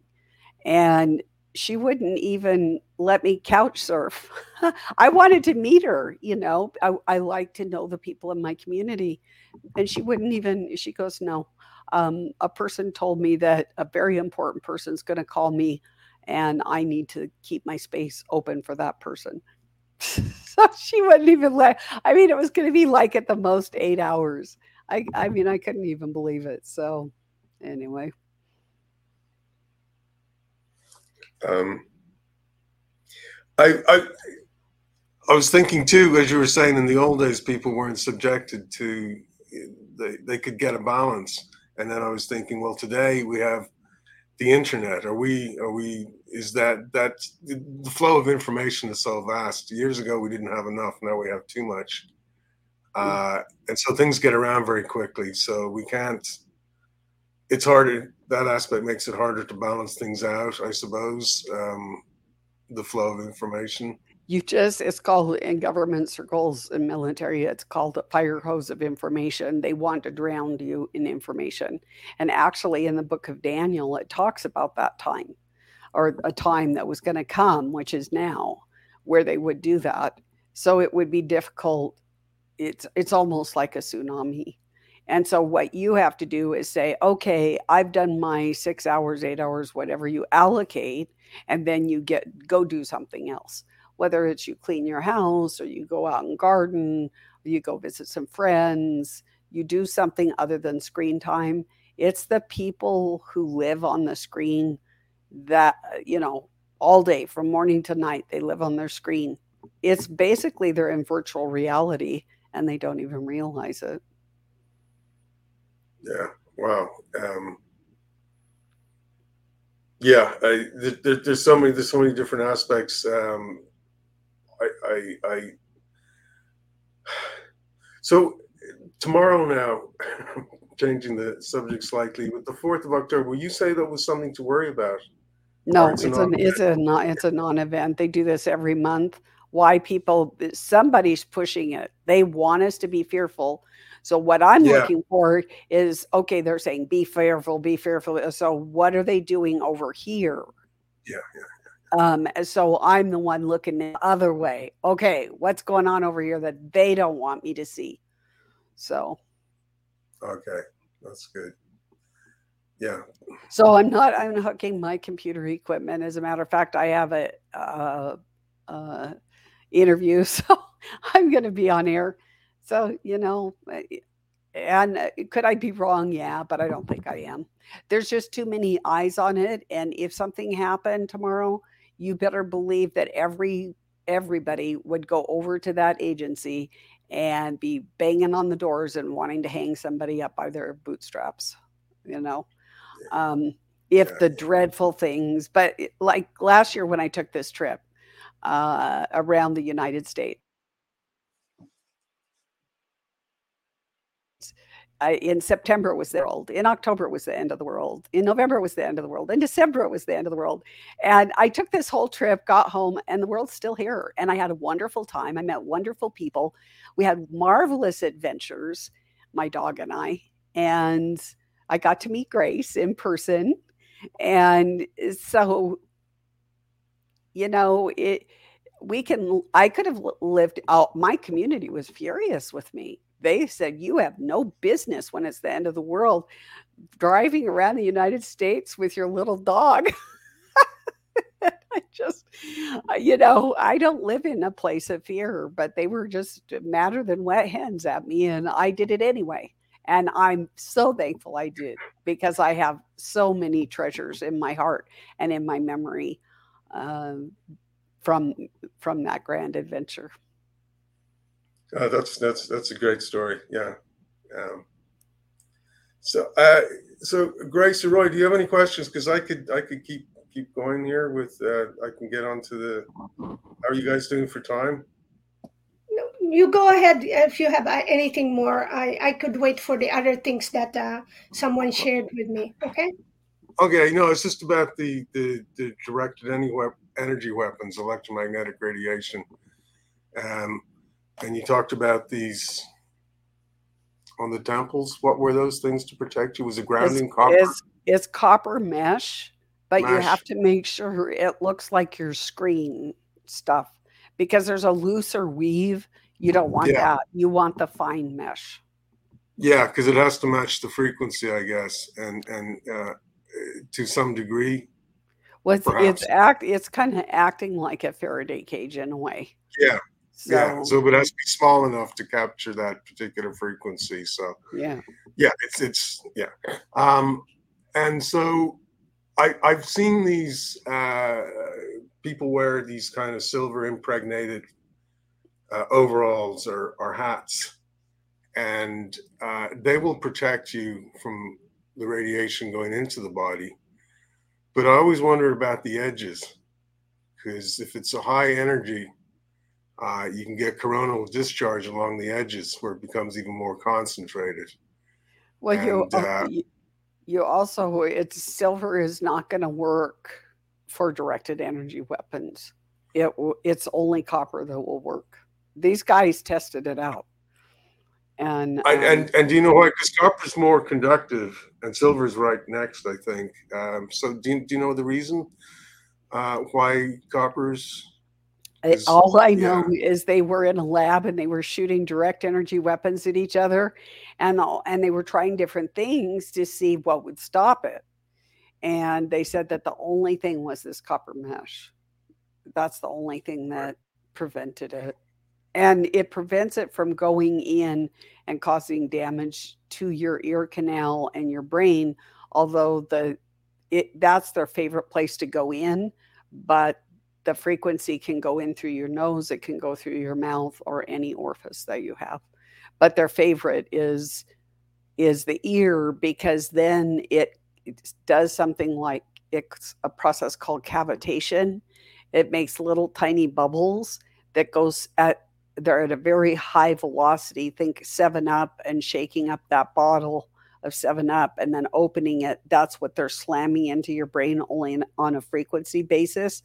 And she wouldn't even let me couch surf. I wanted to meet her, you know. I, I, like to know the people in my community. And she wouldn't even, she goes, No. Um, a person told me that a very important person is going to call me, and I need to keep my space open for that person. so she wouldn't even let i mean it was going to be like at the most eight hours. I i mean i couldn't even believe it so anyway. Um i i i was thinking too as you were saying in the old days people weren't subjected to they, they could get a balance. And then i was thinking well today we have the internet? Are we are we is that that the flow of information is so vast. Years ago we didn't have enough. Now we have too much. Hmm. uh, and so things get around very quickly. So we can't it's harder that aspect makes it harder to balance things out i suppose um, the flow of information you just it's called in government circles and military it's called a fire hose of information. They want to drown you in information. And actually in the book of daniel it talks about that time or a time that was going to come which is now where they would do that. So it would be difficult it's it's almost like a tsunami. And so what you have to do is say okay i've done my 6 hours 8 hours whatever you allocate and then you get go do something else whether it's you clean your house or you go out and garden, or you go visit some friends, you do something other than screen time. It's the people who live on the screen that, uh, you know, all day from morning to night, they live on their screen. It's basically they're in virtual reality and they don't even realize it. Yeah. Wow. Um, yeah. I, there, there's so many. There's so many different aspects. Um, I, I. So tomorrow now, changing the subject slightly, with the fourth of October, will you say that was something to worry about? No, it's, it's an it's a non it's a non-event. They do this every month. Why people somebody's pushing it. They want us to be fearful. So what I'm yeah. looking for is okay, they're saying be fearful, be fearful. So what are they doing over here? Yeah, yeah. Um, so I'm the one looking the other way. Okay, what's going on over here that they don't want me to see? So okay, that's good. Yeah. So I'm not unhooking my computer equipment. As a matter of fact, I have a uh, uh, interview, so I'm going to be on air. So you know, eh, and uh, could I be wrong? Yeah, but I don't think I am. There's just too many eyes on it, and if something happened tomorrow, you better believe that every everybody would go over to that agency and be banging on the doors and wanting to hang somebody up by their bootstraps you know um, if yeah. the dreadful things, but like last year when I took this trip uh, around the United States, I, in September it was the world. In October it was the end of the world. In November it was the end of the world. In December it was the end of the world. And I took this whole trip, got home, and the world's still here. And I had a wonderful time. I met wonderful people. We had marvelous adventures, my dog and I. And I got to meet Grace in person. And so, you know, it, we can, I could have lived out, my community was furious with me. They said, You have no business when it's the end of the world driving around the United States with your little dog. I just, you know, I don't live in a place of fear, but they were just madder than wet hens at me, and I did it anyway. And I'm so thankful I did because I have so many treasures in my heart and in my memory um, from from that grand adventure. Uh, that's that's that's a great story. Yeah. Um, so, uh, so Grace or Roy, do you have any questions? Because I could I could keep keep going here with uh, I can get onto the. How are you guys doing for time? you go ahead if you have uh, anything more. I, I could wait for the other things that uh, someone shared with me. Okay. Okay. No, it's just about the the, the directed any energy weapons, electromagnetic radiation, um, and you talked about these on the temples. What were those things to protect you? Was it grounding it's, copper? It's, it's copper mesh, but mesh. you have to make sure it looks like your screen stuff because there's a looser weave you don't want yeah. that. You want the fine mesh. Yeah, because it has to match the frequency, I guess, and and uh, to some degree. Well, it's, it's act. It's kind of acting like a Faraday cage in a way. Yeah, so, yeah. So it has to be small enough to capture that particular frequency. So yeah, yeah. It's it's yeah. Um, and so I I've seen these uh, people wear these kind of silver impregnated uh, overalls or, or hats, and uh, they will protect you from the radiation going into the body. But I always wonder about the edges, because if it's a high energy, uh, you can get coronal discharge along the edges where it becomes even more concentrated. Well, and, you, uh, you also, it's silver is not going to work for directed energy weapons. It it's only copper that will work these guys tested it out. And um, and and do you know why? Because copper is more conductive, and silver is right next, I think. Um, so do you, do you know the reason uh, why copper's? All I know yeah. is they were in a lab and they were shooting direct energy weapons at each other, and and they were trying different things to see what would stop it. And they said that the only thing was this copper mesh. That's the only thing that prevented it. And it prevents it from going in and causing damage to your ear canal and your brain, although the it that's their favorite place to go in, but the frequency can go in through your nose, it can go through your mouth or any orifice that you have. But their favorite is is the ear because then it, it does something like it's a process called cavitation. It makes little tiny bubbles that goes at they're at a very high velocity. Think seven up and shaking up that bottle of seven up and then opening it. That's what they're slamming into your brain only on a frequency basis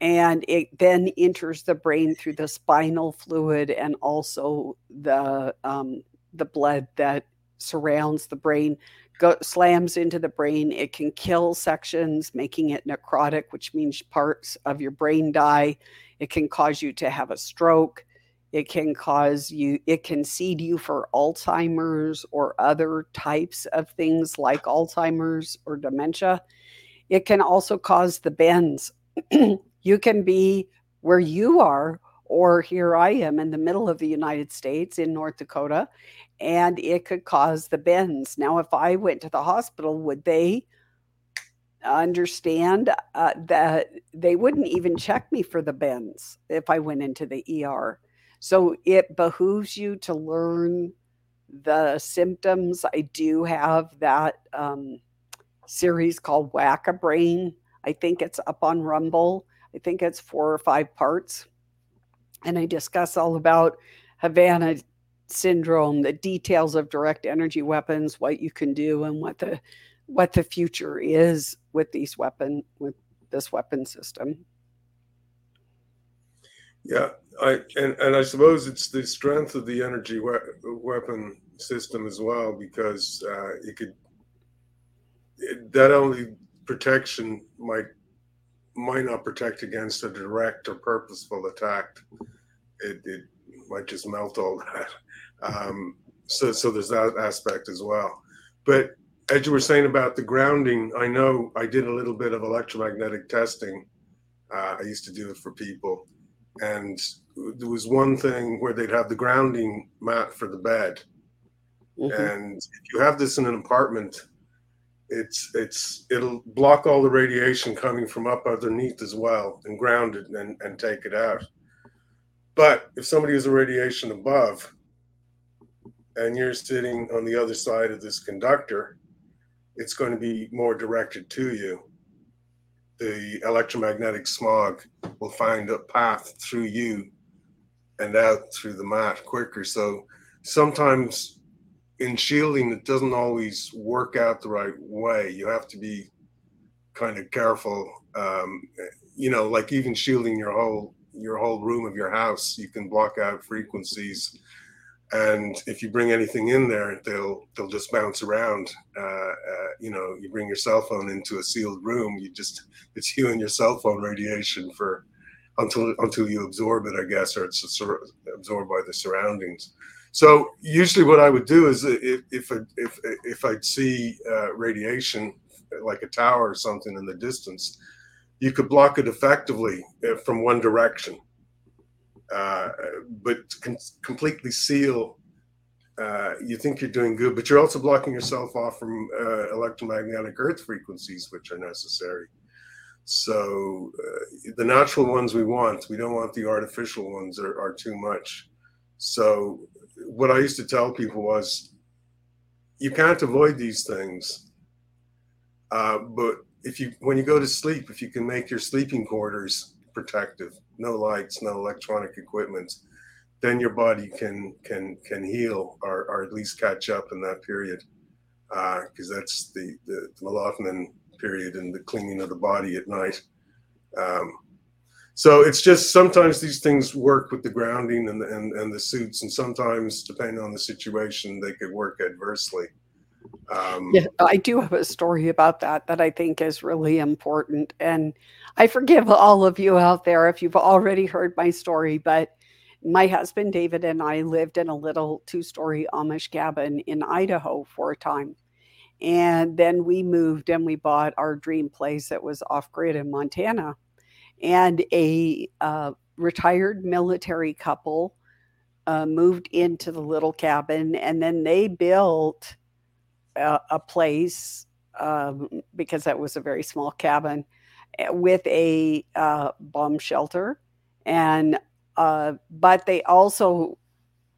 and it then enters the brain through the spinal fluid and also the um, the blood that surrounds the brain go, slams into the brain. It can kill sections making it necrotic which means parts of your brain die. It can cause you to have a stroke. It can cause you it can seed you for alzheimer's or other types of things like alzheimer's or dementia. It can also cause the bends You can be where you are, or here I am in the middle of the United States in North Dakota, and it could cause the bends. Now, if I went to the hospital, would they understand uh, that they wouldn't even check me for the bends if I went into the ER? So it behooves you to learn the symptoms. I do have that um, series called Whack a Brain. I think it's up on Rumble I think it's four or five parts. And I discuss all about Havana syndrome, the details of direct energy weapons, what you can do, and what the what the future is with these weapon with this weapon system. Yeah, I and, and I suppose it's the strength of the energy we- weapon system as well because uh, it could it, that only protection might might not protect against a direct or purposeful attack. It, it might just melt all that. Um, so, so there's that aspect as well. But as you were saying about the grounding, I know I did a little bit of electromagnetic testing. Uh, I used to do it for people, and there was one thing where they'd have the grounding mat for the bed, mm-hmm. and if you have this in an apartment, it's it's it'll block all the radiation coming from up underneath as well and ground it and, and take it out. But if somebody has a radiation above and you're sitting on the other side of this conductor, it's going to be more directed to you. The electromagnetic smog will find a path through you and out through the mat quicker. So sometimes in shielding it doesn't always work out the right way. You have to be kind of careful um, you know like even shielding your whole your whole room of your house you can block out frequencies. And if you bring anything in there they'll they'll just bounce around. Uh, uh, you know you bring your cell phone into a sealed room you just it's you and your cell phone radiation for until until you absorb it i guess or it's absorbed by the surroundings so usually, what I would do is if if if if I'd see uh, radiation, like a tower or something in the distance, you could block it effectively uh, from one direction, uh, but completely seal. Uh, you think you're doing good, but you're also blocking yourself off from uh, electromagnetic earth frequencies, which are necessary. So uh, the natural ones we want, we don't want the artificial ones are, are too much. So what I used to tell people was, you can't avoid these things, uh, but if you when you go to sleep, if you can make your sleeping quarters protective, no lights, no electronic equipment, then your body can can can heal or, or at least catch up in that period, because uh, that's the, the the melatonin period and the cleaning of the body at night. Um, so it's just sometimes these things work with the grounding and the, and, and the suits, and sometimes, depending on the situation, they could work adversely. Um, yeah, I do have a story about that that I think is really important. And I forgive all of you out there if you've already heard my story, but my husband David and I lived in a little two story Amish cabin in Idaho for a time. And then we moved and we bought our dream place that was off grid in Montana and a uh, retired military couple uh, moved into the little cabin, and then they built a, a place um, because that was a very small cabin eh, with a uh, bomb shelter, and uh, but they also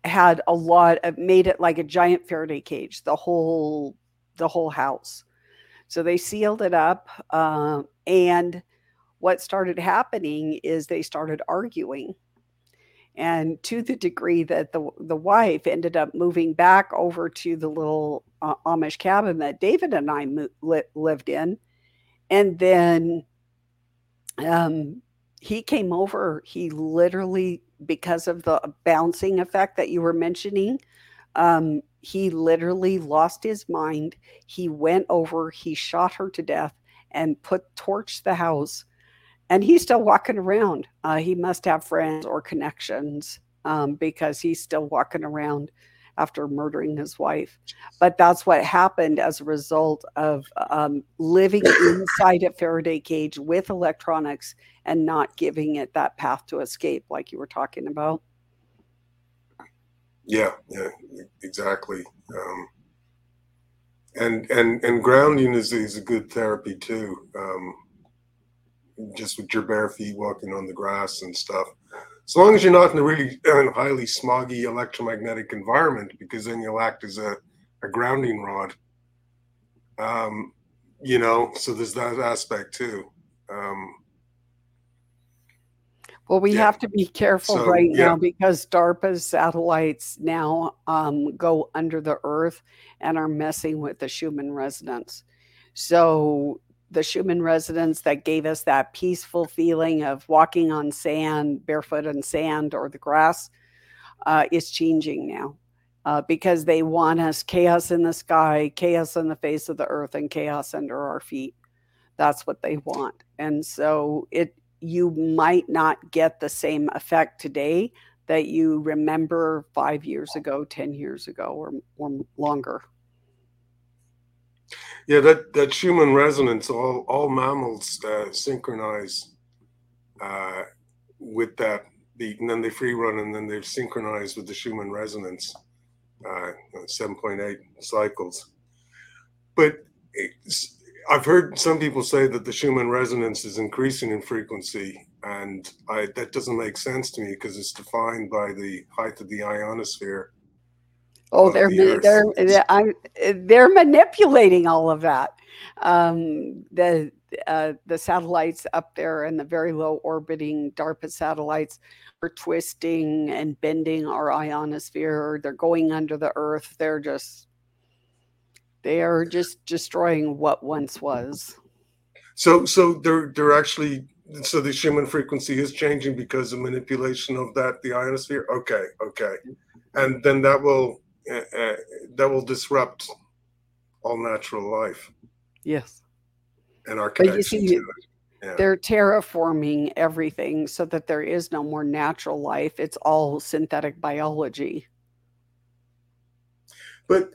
had a lot of made it like a giant Faraday cage, the whole the whole house. So they sealed it up, uh, and what started happening is they started arguing and to the degree that the the wife ended up moving back over to the little uh, Amish cabin that David and I mo- li- lived in, and then um, he came over. He literally, because of the bouncing effect that you were mentioning, um, he literally lost his mind. He went over. He shot her to death and put torched the house and he's still walking around. Uh, he must have friends or connections um, because he's still walking around after murdering his wife. But that's what happened as a result of um, living inside a Faraday cage with electronics and not giving it that path to escape, like you were talking about. Yeah, yeah, exactly. Um, and and and grounding is is a good therapy too. Um, just with your bare feet walking on the grass and stuff. As long as you're not in a really uh, highly smoggy electromagnetic environment, because then you'll act as a, a grounding rod. Um, you know, so there's that aspect too. Um, well, we yeah. have to be careful so, right yeah. now because DARPA's satellites now um, go under the earth and are messing with the Schumann resonance. So the Schumann resonance that gave us that peaceful feeling of walking on sand, barefoot on sand or the grass, uh, is changing now uh, because they want us chaos in the sky, chaos on the face of the earth, and chaos under our feet. That's what they want. And so it you might not get the same effect today that you remember five years ago, 10 years ago, or, or longer. Yeah, that that Schumann resonance, all all mammals uh, synchronize uh, with that beat, and then they free run, and then they're synchronized with the Schumann resonance, uh, seven point eight cycles. But I've heard some people say that the Schumann resonance is increasing in frequency, and I, that doesn't make sense to me because it's defined by the height of the ionosphere Oh, they're the they're they're, I'm, they're manipulating all of that. Um, the uh, the satellites up there and the very low orbiting DARPA satellites are twisting and bending our ionosphere. They're going under the Earth. They're just they are just destroying what once was. So so they're they're actually so the Schumann frequency is changing because of manipulation of that the ionosphere. Okay, okay, and then that will uh, uh, that will disrupt all natural life. Yes. And our connection see, to it. Yeah. They're terraforming everything so that there is no more natural life. It's all synthetic biology. But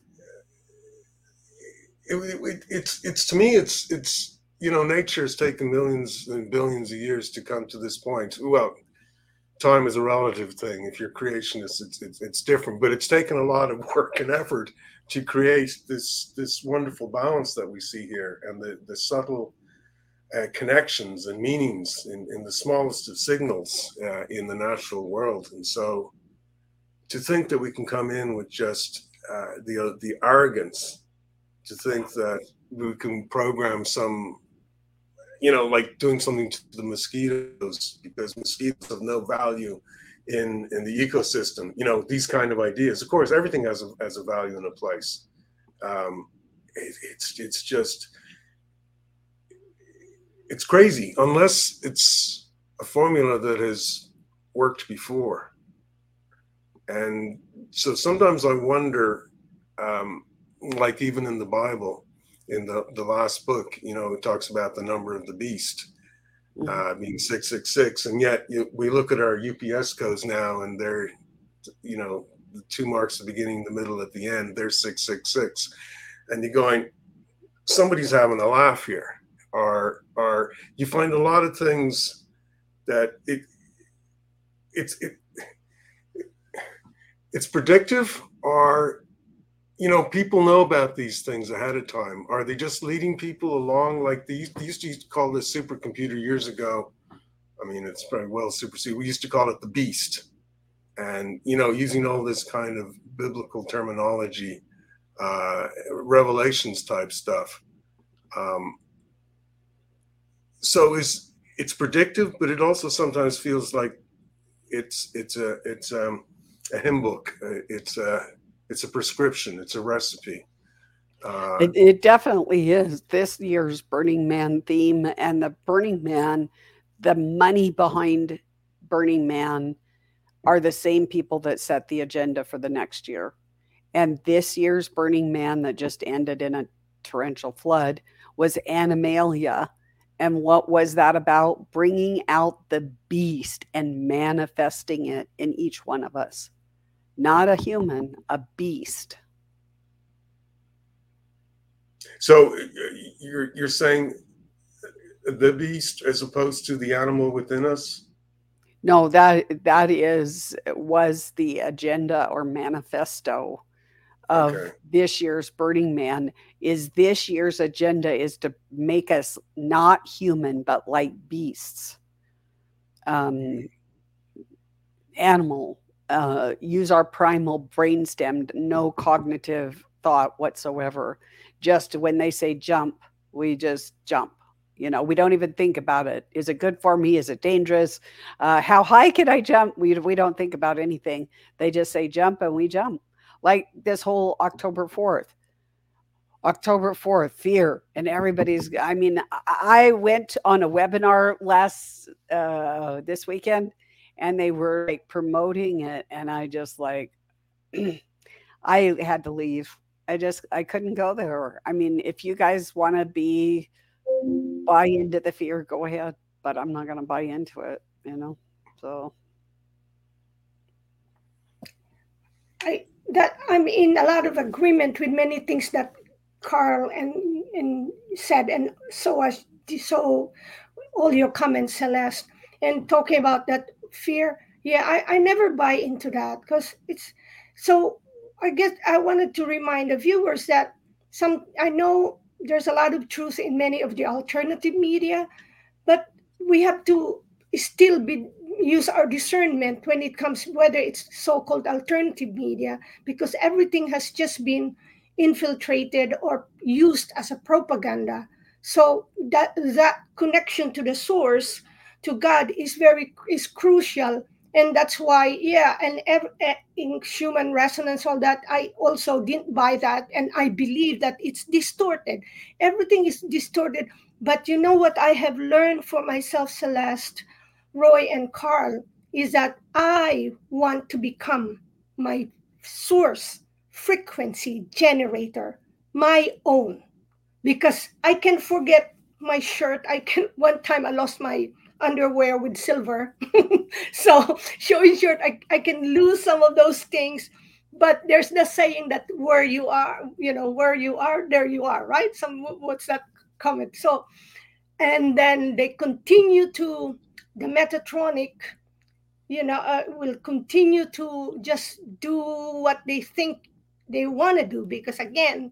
it, it, it's it's to me it's it's you know nature has taken millions and billions of years to come to this point. Well, time is a relative thing. If you're creationist, it's, it's, it's different, but it's taken a lot of work and effort to create this this wonderful balance that we see here, and the the subtle uh, connections and meanings in, in the smallest of signals uh, in the natural world. And so, to think that we can come in with just uh, the the arrogance to think that we can program some you know, like doing something to the mosquitoes because mosquitoes have no value in in the ecosystem. You know, these kind of ideas. Of course, everything has a has a value in a place. Um, it, it's it's just it's crazy unless it's a formula that has worked before. And so sometimes I wonder, um, like even in the Bible, in the, the last book, you know, it talks about the number of the beast mm-hmm. uh, being 666. And yet you, we look at our UPS codes now and they're, you know, the two marks the beginning, the middle, at the end, they're 666. And you're going, somebody's having a laugh here. Or, or you find a lot of things that it, it's it, it's predictive or you know people know about these things ahead of time. Are they just leading people along? Like they used, used to call this supercomputer years ago. I mean it's very well superseded. We used to call it the beast. And you know using all this kind of biblical terminology uh revelations type stuff um so is it's predictive but it also sometimes feels like it's it's a it's um a hymn book. Uh, it's a it's a prescription it's a recipe uh, It, it definitely is this year's Burning Man theme, and the Burning Man, the money behind Burning Man are the same people that set the agenda for the next year. And this year's Burning Man that just ended in a torrential flood was Animalia. And what was that about? Bringing out the beast and manifesting it in each one of us. Not a human, a beast. so uh, you're you're saying the beast as opposed to the animal within us No, that that is was the agenda or manifesto of Okay. this year's Burning Man. Is this year's agenda is to make us not human but like beasts, um, animal. Uh, use our primal brainstem, no cognitive thought whatsoever. Just when they say jump, we just jump. You know, we don't even think about it. Is it good for me? Is it dangerous? Uh, how high can I jump? We, we don't think about anything. They just say jump and we jump. Like this whole October 4th. October 4th, fear. And everybody's, I mean, I went on a webinar last, uh, this weekend and they were like promoting it. And I just like, I had to leave. I just, I couldn't go there. I mean, if you guys want to be, buy into the fear, go ahead. But I'm not going to buy into it, you know? So. I that I'm in a lot of agreement with many things that Carl and and said, and so as so all your comments, Celeste, and talking about that fear. Yeah, I, I never buy into that because it's so. I guess I wanted to remind the viewers that some I know there's a lot of truth in many of the alternative media, but we have to still be use our discernment when it comes whether it's so-called alternative media because everything has just been infiltrated or used as a propaganda so that that connection to the source to god is very is crucial. And that's why yeah and ev- eh, in human resonance all that i also didn't buy that. And i believe that it's distorted. Everything is distorted. But you know what i have learned for myself celeste roy and carl is that i want to become my source frequency generator my own. Because i can forget my shirt. I can one time i lost my underwear with silver. So showing short I, I can lose some of those things but there's the saying that where you are you know where you are there you are right? Some what's that comment? So and then they continue to the metatronic you know uh, will continue to just do what they think they want to do because again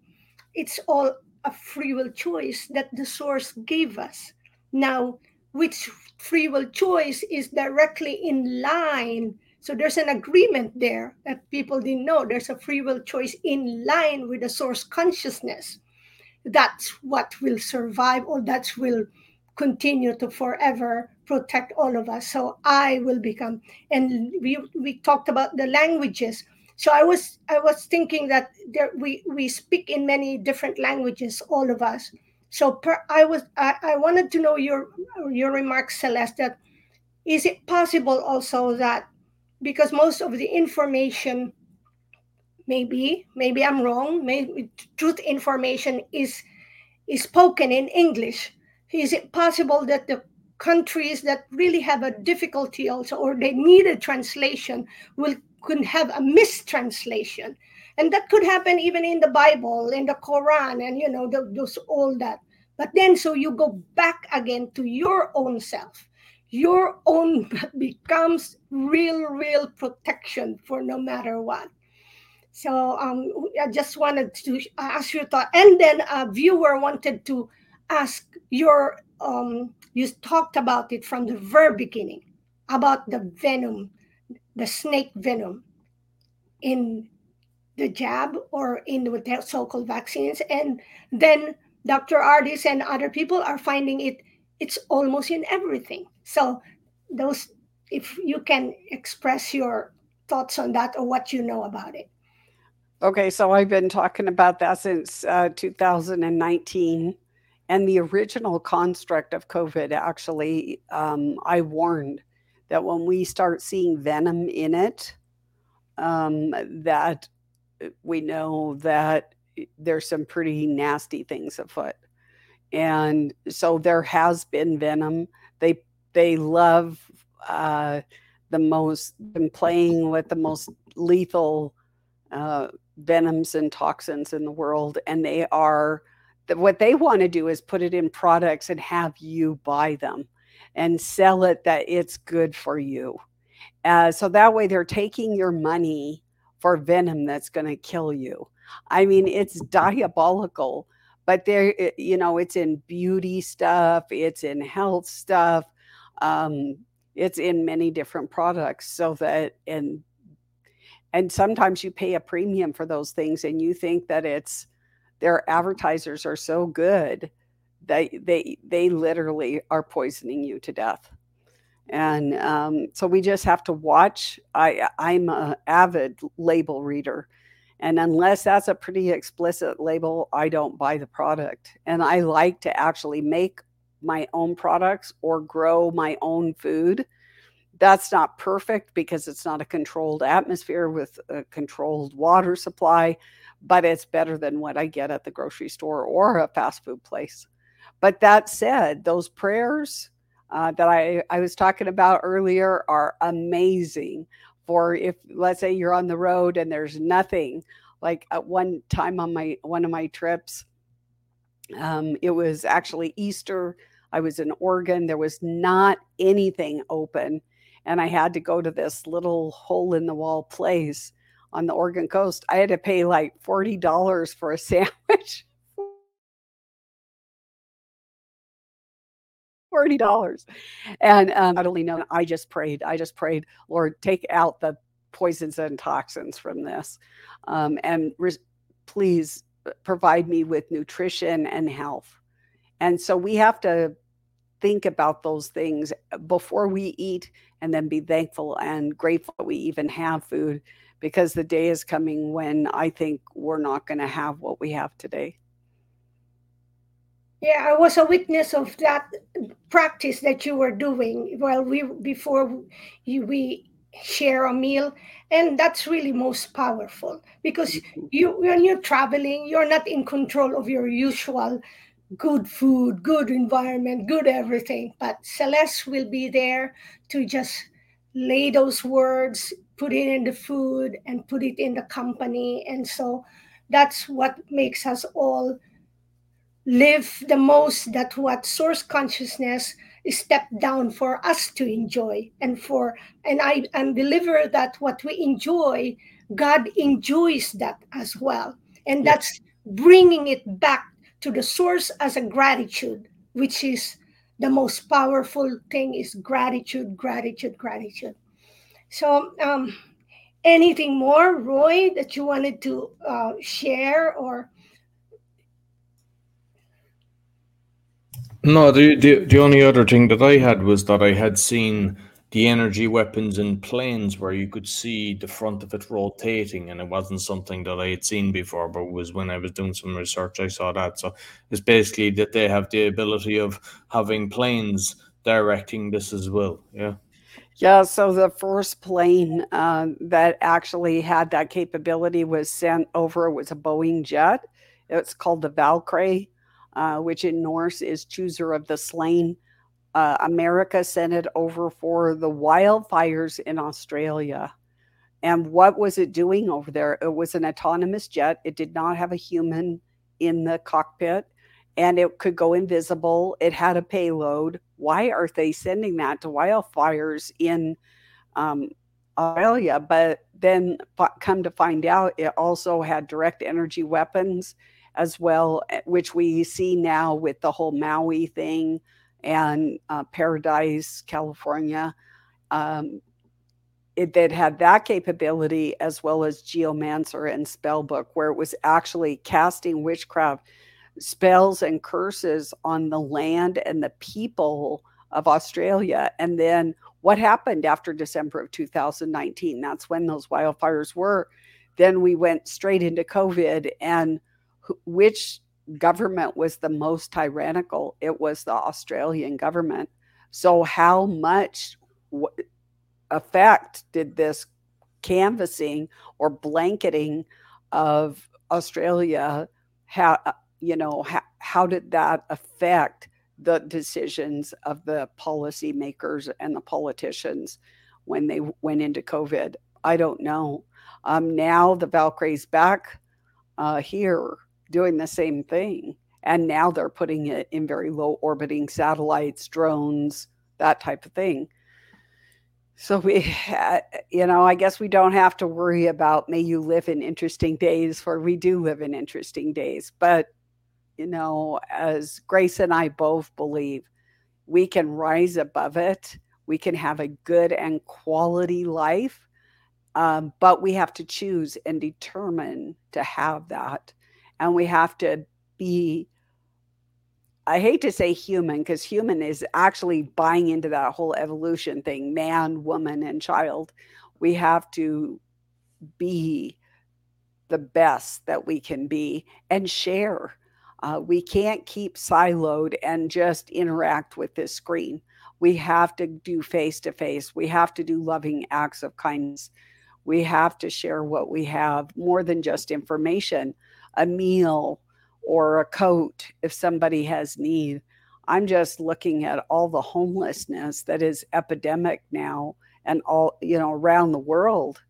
it's all a free will choice that the source gave us. Now which free will choice is directly in line. So there's an agreement there that people didn't know. There's a free will choice in line with the source consciousness. That's what will survive or that will continue to forever protect all of us. So i will become and we we talked about the languages. So i was i was thinking that there we we speak in many different languages all of us so per, i was I, I wanted to know your your remarks celeste that is it possible also that because most of the information maybe maybe i'm wrong maybe truth information is is spoken in english. Is it possible that the countries that really have a difficulty also or they need a translation will could have a mistranslation and that could happen even in the bible in the quran and you know those all that but then so you go back again to your own self your own becomes real, real protection for no matter what. So um, I just wanted to ask your thought. And then a viewer wanted to ask your, um, you talked about it from the very beginning about the venom, the snake venom in the jab or in the so-called vaccines. And then Dr. Ardis and other people are finding it, it's almost in everything. So those, if you can express your thoughts on that or what you know about it. Okay, so I've been talking about that since uh, 2019. And the original construct of COVID, actually, um, I warned that when we start seeing venom in it, um, that we know that there's some pretty nasty things afoot. And so there has been venom. They they love uh, the most been playing with the most lethal uh, venoms and toxins in the world, and they are what they want to do is put it in products and have you buy them and sell it that it's good for you. Uh, so that way they're taking your money for venom that's going to kill you. I mean, it's diabolical, but there, you know, it's in beauty stuff, it's in health stuff, um, it's in many different products. So that, and, and sometimes you pay a premium for those things and you think that it's, their advertisers are so good that they, they literally are poisoning you to death and um, so we just have to watch. I i'm an avid label reader. And unless that's a pretty explicit label i don't buy the product. And i like to actually make my own products or grow my own food. That's not perfect because it's not a controlled atmosphere with a controlled water supply but it's better than what i get at the grocery store or a fast food place. But that said those prayers uh, that I, I was talking about earlier are amazing for if let's say you're on the road and there's nothing like at one time on my one of my trips um, it was actually easter i was in oregon there was not anything open and i had to go to this little hole in the wall place on the oregon coast. I had to pay like $40 for a sandwich forty dollars. And um, not only know, I just prayed. I just prayed, Lord, take out the poisons and toxins from this, um, and re- please provide me with nutrition and health. And so we have to think about those things before we eat, and then be thankful and grateful that we even have food, because the day is coming when I think we're not going to have what we have today. Yeah, I was a witness of that practice that you were doing. Well, we before we share a meal, and that's really most powerful because you when you're traveling, you're not in control of your usual good food, good environment, good everything. But Celeste will be there to just lay those words, put it in the food, and put it in the company, and so that's what makes us all live the most that what source consciousness is stepped down for us to enjoy and for and i am believer that what we enjoy god enjoys that as well. And that's bringing it back to the source as a gratitude which is the most powerful thing is gratitude gratitude gratitude. So um anything more roy that you wanted to uh, share or No, the, the the only other thing that I had was that I had seen the energy weapons in planes where you could see the front of it rotating, and it wasn't something that I had seen before, but was when I was doing some research I saw that. So it's basically that they have the ability of having planes directing this as well. Yeah. Yeah, so the first plane uh, that actually had that capability was sent over it was a Boeing jet. It's called the Valkyrie uh, which in Norse is chooser of the slain. Uh, America sent it over for the wildfires in Australia. And what was it doing over there? It was an autonomous jet. It did not have a human in the cockpit. and it could go invisible. It had a payload. Why are they sending that to wildfires in um, Australia? But then come to find out, it also had direct energy weapons as well, eh, which we see now with the whole Maui thing and uh, Paradise, California. Um, it that had that capability as well as geomancer and spellbook where it was actually casting witchcraft spells and curses on the land and the people of Australia. And then what happened after December of 2019? That's when those wildfires were. Then we went straight into COVID. And which government was the most tyrannical? It was the Australian government. So, how much effect did this canvassing or blanketing of Australia have? you know, how, how did that affect the decisions of the policymakers and the politicians when they went into COVID? I don't know. Um, now the Valkyrie's back uh, here doing the same thing. And now they're putting it in very low orbiting satellites, drones, that type of thing. So we, you know, I guess we don't have to worry about may you live in interesting days, for we do live in interesting days. But you know, as Grace and I both believe, we can rise above it. We can have a good and quality life, um, but we have to choose and determine to have that. And we have to be, I hate to say human, because human is actually buying into that whole evolution thing man, woman, and child. We have to be the best that we can be and share uh, we can't keep siloed and just interact with this screen. We have to do face to face. We have to do loving acts of kindness. We have to share what we have more than just information, a meal or a coat if somebody has need. I'm just looking at all the homelessness that is epidemic now and all, you know, around the world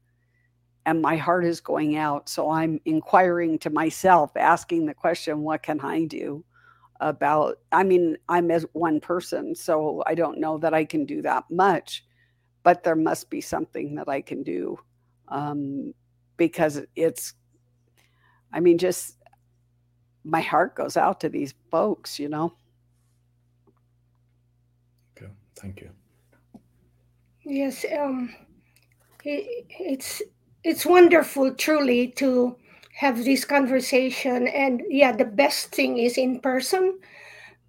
and my heart is going out. So I'm inquiring to myself, asking the question, what can I do about? I mean, I'm as one person, so I don't know that I can do that much, but there must be something that I can do um, because it's, I mean, just my heart goes out to these folks, you know. Okay, thank you. Yes, um, it, it's it's wonderful truly to have this conversation and yeah the best thing is in person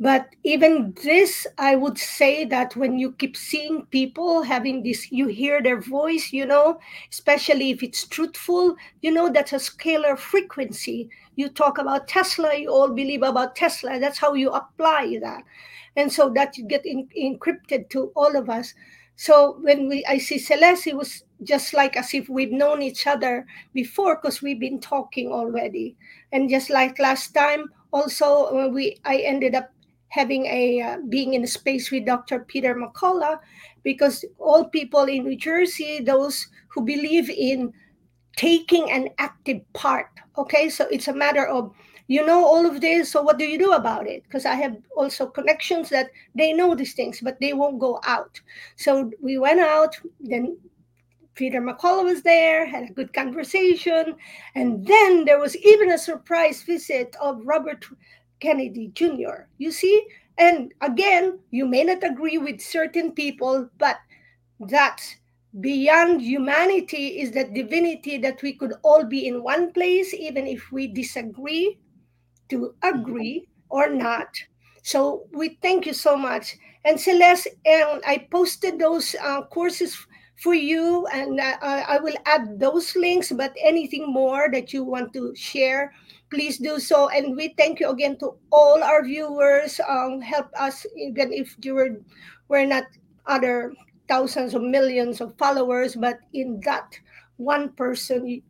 but even this i would say that when you keep seeing people having this you hear their voice you know especially if it's truthful you know that's a scalar frequency. You talk about tesla you all believe about tesla. That's how you apply that. And so that you get in, encrypted to all of us. So when we I see Celeste, it was just like as if we've known each other before because we've been talking already. And just like last time, also uh, we I ended up having a uh, being in a space with Dr. Peter McCullough because all people in New Jersey, those who believe in taking an active part, okay, so it's a matter of you know all of this so what do you do about it because i have also connections that they know these things but they won't go out so we went out then peter mccullough was there had a good conversation and then there was even a surprise visit of robert kennedy jr you see and again you may not agree with certain people but that beyond humanity is that divinity that we could all be in one place even if we disagree to agree or not. So we thank you so much. And Celeste, and I posted those uh, courses for you, and uh, I will add those links. But anything more that you want to share, please do so. And we thank you again to all our viewers. Um, help us, even if you were, we're not other thousands of millions of followers, but in that one person,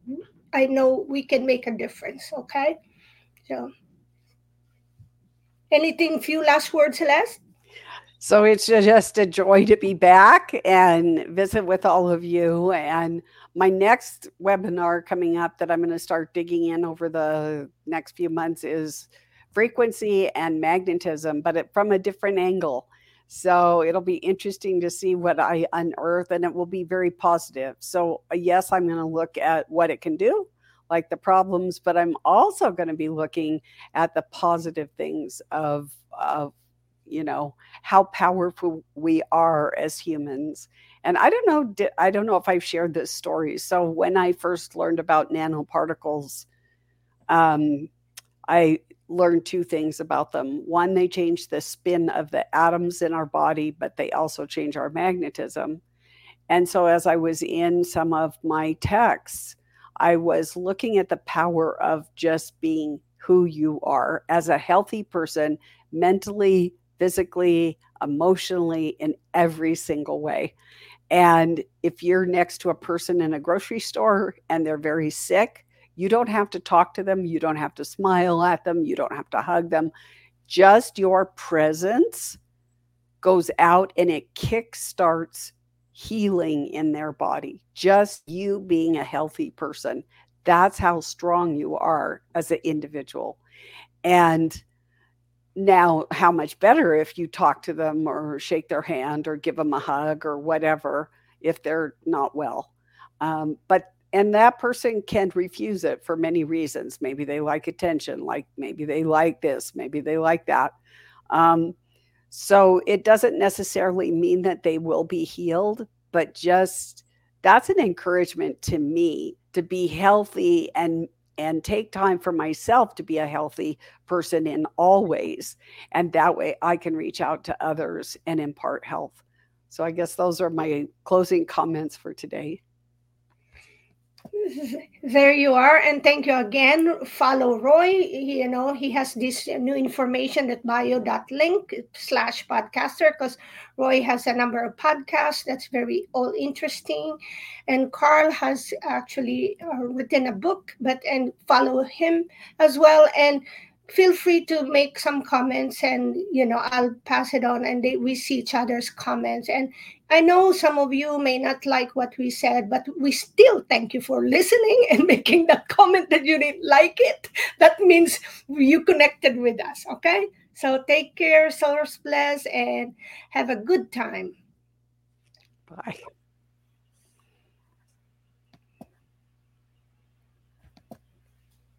I know we can make a difference. Okay, so Anything, few last words, Celeste? So it's just a joy to be back and visit with all of you. And my next webinar coming up that I'm going to start digging in over the next few months is frequency and magnetism, but it, from a different angle. So it'll be interesting to see what I unearth, and it will be very positive. So, uh, yes, I'm going to look at what it can do, like the problems, but I'm also going to be looking at the positive things of, of you know how powerful we are as humans. And i don't know i don't know if i've shared this story. So when i first learned about nanoparticles um, i learned two things about them. One they change the spin of the atoms in our body but they also change our magnetism. And so as i was in some of my texts i was looking at the power of just being who you are as a healthy person mentally physically, emotionally, in every single way. And if you're next to a person in a grocery store and they're very sick, you don't have to talk to them. You don't have to smile at them. You don't have to hug them. Just your presence goes out and it kick starts healing in their body. Just you being a healthy person. That's how strong you are as an individual. And now how much better if you talk to them or shake their hand or give them a hug or whatever if they're not well. Um, but and that person can refuse it for many reasons. Maybe they like attention like maybe they like this maybe they like that. Um, so it doesn't necessarily mean that they will be healed but just that's an encouragement to me to be healthy and and take time for myself to be a healthy person in all ways. And that way I can reach out to others and impart health. So I guess those are my closing comments for today. There you are, and thank you again. Follow Roy. You know he has this new information at bio.link slash podcaster because Roy has a number of podcasts that's very all interesting, and Carl has actually uh, written a book. But and follow him as well, and feel free to make some comments and you know i'll pass it on and they, we see each other's comments and i know some of you may not like what we said but we still thank you for listening and making that comment that you didn't like it. That means you connected with us okay? So take care source bless and have a good time. Bye